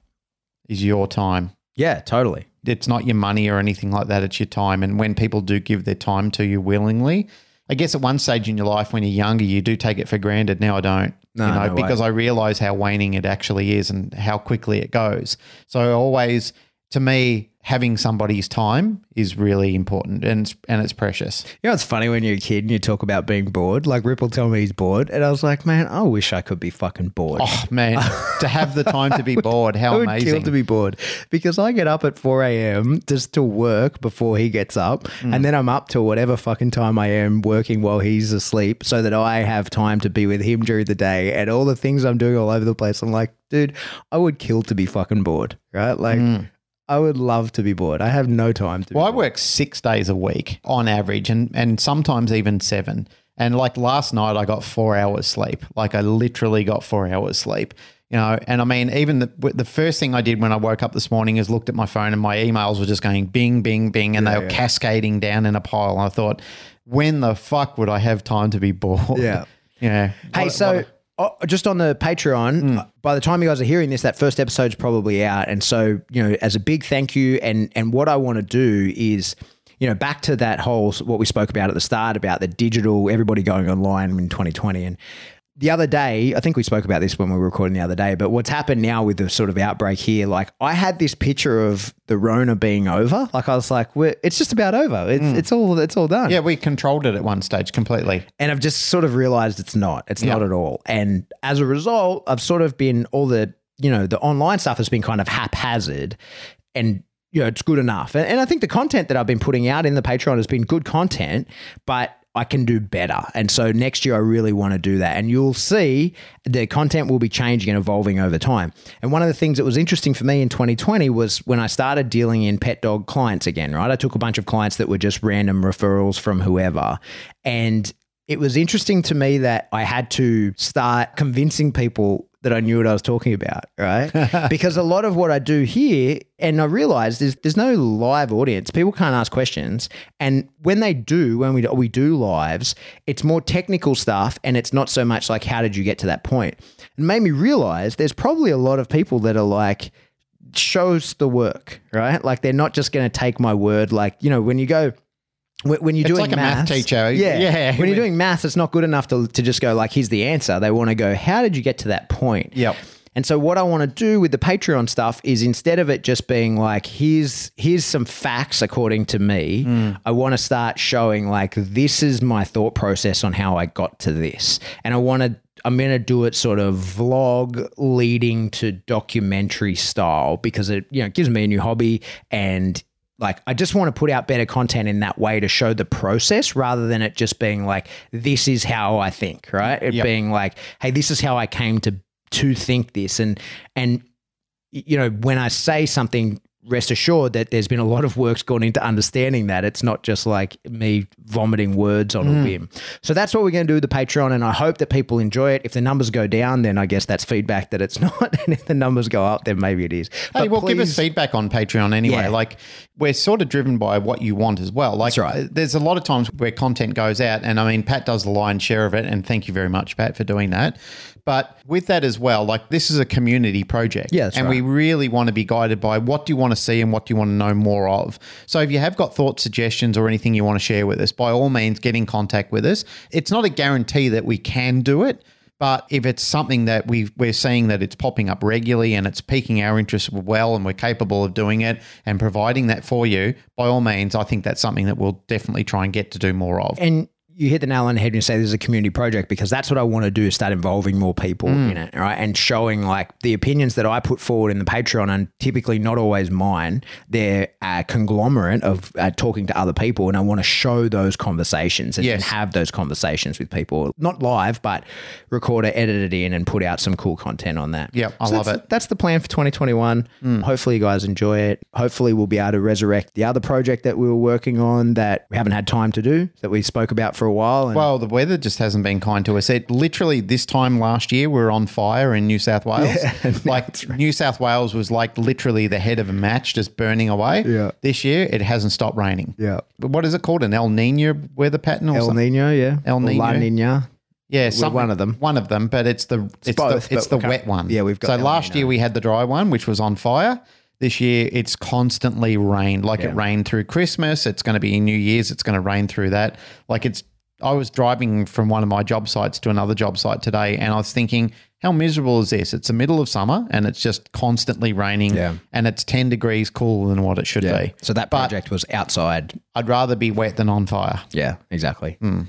is your time? Yeah, totally. It's not your money or anything like that, it's your time. And when people do give their time to you willingly, I guess at one stage in your life when you're younger, you do take it for granted. Now I don't. No, you know, no because I realize how waning it actually is and how quickly it goes. So I always, to me, having somebody's time is really important and it's, and it's precious. You know, it's funny when you're a kid and you talk about being bored. Like Ripple tell me he's bored, and I was like, man, I wish I could be fucking bored. Oh man, to have the time to be bored, how I amazing! Kill to be bored because I get up at four a.m. just to work before he gets up, mm. and then I'm up to whatever fucking time I am working while he's asleep, so that I have time to be with him during the day and all the things I'm doing all over the place. I'm like, dude, I would kill to be fucking bored, right? Like. Mm I would love to be bored. I have no time to. Well, I work six days a week on average, and and sometimes even seven. And like last night, I got four hours sleep. Like I literally got four hours sleep. You know, and I mean, even the, the first thing I did when I woke up this morning is looked at my phone and my emails were just going bing, bing, bing, and they were cascading down in a pile. And I thought, when the fuck would I have time to be bored? Yeah. Yeah. Hey, What- so what- oh, just on the Patreon, uh, by the time you guys are hearing this, that first episode's probably out. And so, you know, as a big thank you, and and what I want to do is, you know, back to that whole what we spoke about at the start about the digital, everybody going online in 2020, and the other day, I think we spoke about this when we were recording the other day, but what's happened now with the sort of outbreak here, like I had this picture of the Rona being over. Like I was like, We're, it's just about over. It's, hmm. it's all, it's all done. yeah, we controlled it at one stage completely. And I've just sort of realized it's not. It's not at all. And as a result, I've sort of been all the, you know, the online stuff has been kind of haphazard and, you know, it's good enough. And, and I think the content that I've been putting out in the Patreon has been good content, but I can do better. And so next year, I really want to do that. And you'll see the content will be changing and evolving over time. And one of the things that was interesting for me in 2020 was when I started dealing in pet dog clients again, right? I took a bunch of clients that were just random referrals from whoever. And it was interesting to me that I had to start convincing people that I knew what I was talking about, right? because a lot of what I do here, and I realized is there's no live audience. People can't ask questions, and when they do, when we we do lives, it's more technical stuff, and it's not so much like how did you get to that point. It made me realize there's probably a lot of people that are like shows the work, right? Like they're not just going to take my word. Like you know when you go when you're It's doing like a math teacher. Yeah, Yeah. When you're doing math, it's not good enough to to just go like, "Here's the answer." They want to go, "How did you get to that point?" Yep. And so what I want to do with the Patreon stuff is instead of it just being like here's here's some facts according to me, mm. I want to start showing like this is my thought process on how I got to this. And I want to I'm going to do it sort of vlog leading to documentary style because it you know gives me a new hobby and like I just want to put out better content in that way to show the process rather than it just being like this is how I think, right? It Yep. being like hey this is how I came to to think this and and you know when I say something rest assured that there's been a lot of work's gone into understanding that it's not just like me vomiting words on a hmm. whim. So that's what we're going to do with the Patreon and I hope that people enjoy it. If the numbers go down then I guess that's feedback that it's not and if the numbers go up then maybe it is. Hey, But well, give us feedback on Patreon anyway. Yeah. Like, we're sort of driven by what you want as well. Like, That's right. there's a lot of times where content goes out, and I mean, Pat does the lion's share of it, and thank you very much, Pat, for doing that. But with that as well, like, this is a community project. Yeah, And we really want to be guided by what do you want to see and what do you want to know more of. So if you have got thoughts, suggestions, or anything you want to share with us, by all means, get in contact with us. It's not a guarantee that we can do it. But if it's something that we we're seeing that it's popping up regularly and it's piquing our interest well and we're capable of doing it and providing that for you, by all means, I think that's something that we'll definitely try and get to do more of. and you hit the nail on the head when you say this is a community project because that's what I want to do is start involving more people in it, right? And showing like the opinions that I put forward in the Patreon and typically not always mine. They're a conglomerate of uh, talking to other people, and I want to show those conversations and, Yes. and have those conversations with people, not live, but record it, edit it in, and put out some cool content on that. Yep, I love it. That's the plan for 2021. Hopefully, you guys enjoy it. Hopefully, we'll be able to resurrect the other project that we were working on that we haven't had time to do that we spoke about for a while. And Well, the weather just hasn't been kind to us. It literally this time last year we were on fire in New South Wales. like New South Wales was like literally the head of a match, just burning away. Yeah. This year it hasn't stopped raining. Yeah. But what is it called? An El Nino weather pattern or something? El something? Nino, yeah. El Or La. Nina. Yeah, one of them. One of them, but it's the it's, both, the it's the wet one. yeah, we've got So El last Niño. year we had the dry one, which was on fire. This year it's constantly rained. Like it rained through Christmas. It's going to be New Year's. It's going to rain through that. Like it's. I was driving from one of my job sites to another job site today, and I was thinking, how miserable is this? It's the middle of summer, and it's just constantly raining, Yeah. and it's ten degrees cooler than what it should be. So that But- project was outside. I'd rather be wet than on fire. Yeah, exactly. Hmm.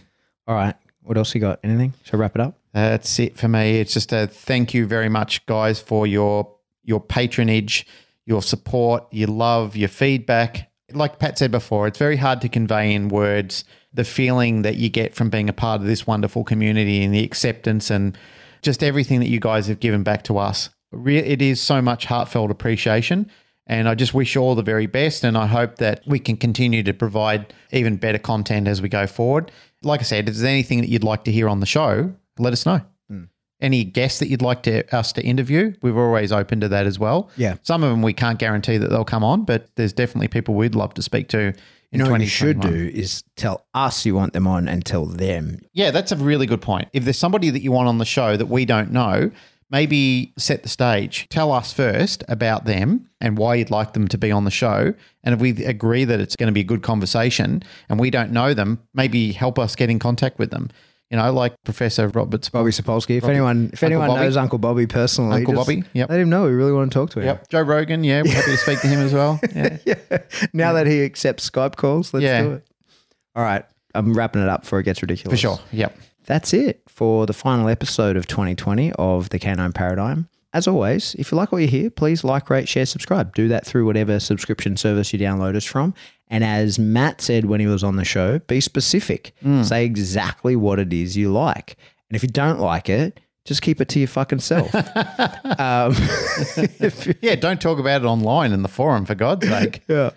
All right. What else you got? Anything? Shall I wrap it up? That's it for me. It's just a thank you very much, guys, for your your patronage, your support, your love, your feedback. Like Pat said before, it's very hard to convey in words the feeling that you get from being a part of this wonderful community and the acceptance and just everything that you guys have given back to us. It is so much heartfelt appreciation. And I just wish you all the very best. And I hope that we can continue to provide even better content as we go forward. Like I said, if there's anything that you'd like to hear on the show, let us know. Hmm. any guests that you'd like to us to interview, we're always open to that as well. Yeah. Some of them we can't guarantee that they'll come on, but there's definitely people we'd love to speak to. You know what you should do is tell us you want them on and tell them. Yeah, that's a really good point. If there's somebody that you want on the show that we don't know, maybe set the stage. Tell us first about them and why you'd like them to be on the show. And if we agree that it's going to be a good conversation and we don't know them, maybe help us get in contact with them. You know, like Professor Roberts. Bobby Sapolsky. If anyone, if anyone Bobby. knows Uncle Bobby personally, Uncle Bobby, yep. let him know. We really want to talk to him. Yep. Joe Rogan. Yeah, we're happy to speak to him as well. Yeah. Now that he accepts Skype calls, let's Yeah. do it. All right, I'm wrapping it up before it gets ridiculous. For sure. Yep. That's it for the final episode of 2020 of the Canine Paradigm. As always, if you like what you hear, please like, rate, share, subscribe. Do that through whatever subscription service you download us from. And as Matt said when he was on the show, be specific. Say exactly what it is you like. And if you don't like it, just keep it to your fucking self. um, Yeah, don't talk about it online in the forum, for God's sake. yeah.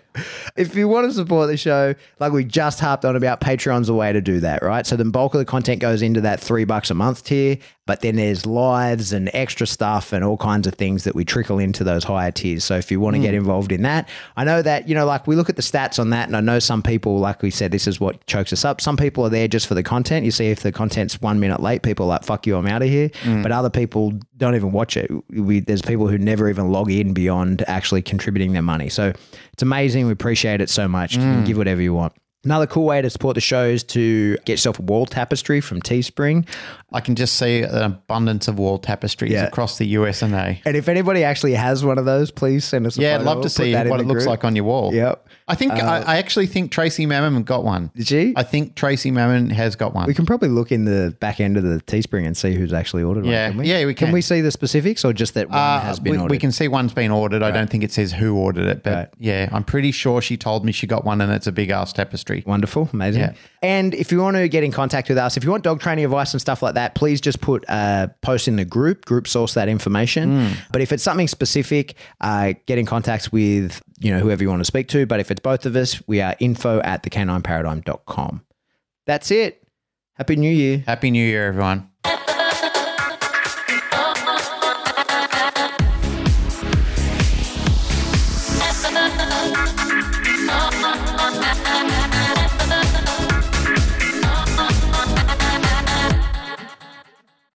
If you want to support the show, like we just harped on about, Patreon's a way to do that, right? So the bulk of the content goes into that three bucks a month tier, but then there's lives and extra stuff and all kinds of things that we trickle into those higher tiers. So if you want to get hmm. involved in that, I know that, you know, like we look at the stats on that, and I know some people, like we said, this is what chokes us up. Some people are there just for the content. You see, if the content's one minute late, people are like, fuck you, I'm out of here. Hmm. But other people don't even watch it. We, there's people who never even log in beyond actually contributing their money. So it's amazing. We appreciate it so much. You can mm. give whatever you want. Another cool way to support the show is to get yourself a wall tapestry from Teespring. I can just see an abundance of wall tapestries Yeah. across the US and A. And if anybody actually has one of those, please send us a Yeah, I'd love to see that what it looks group. like on your wall. Yep. I think I, I actually think Tracy Mammon got one. Did she? I think Tracy Mammon has got one. we can probably look in the back end of the Teespring and see who's actually ordered one. Yeah. can we? Yeah, we Can can. we see the specifics or just that one Uh, has been we, ordered? we can see one's been ordered. I don't think it says who ordered it, but Right. yeah, I'm pretty sure she told me she got one, and it's a big ass tapestry. Wonderful, amazing. Yeah. And if you want to get in contact with us, if you want dog training advice and stuff like that, please just put a post in the group. Group source that information. But if it's something specific, uh, get in contact with you know whoever you want to speak to. But if it's both of us, we are info at thecanineparadigm.com. That's it. Happy New Year. Happy New Year, everyone.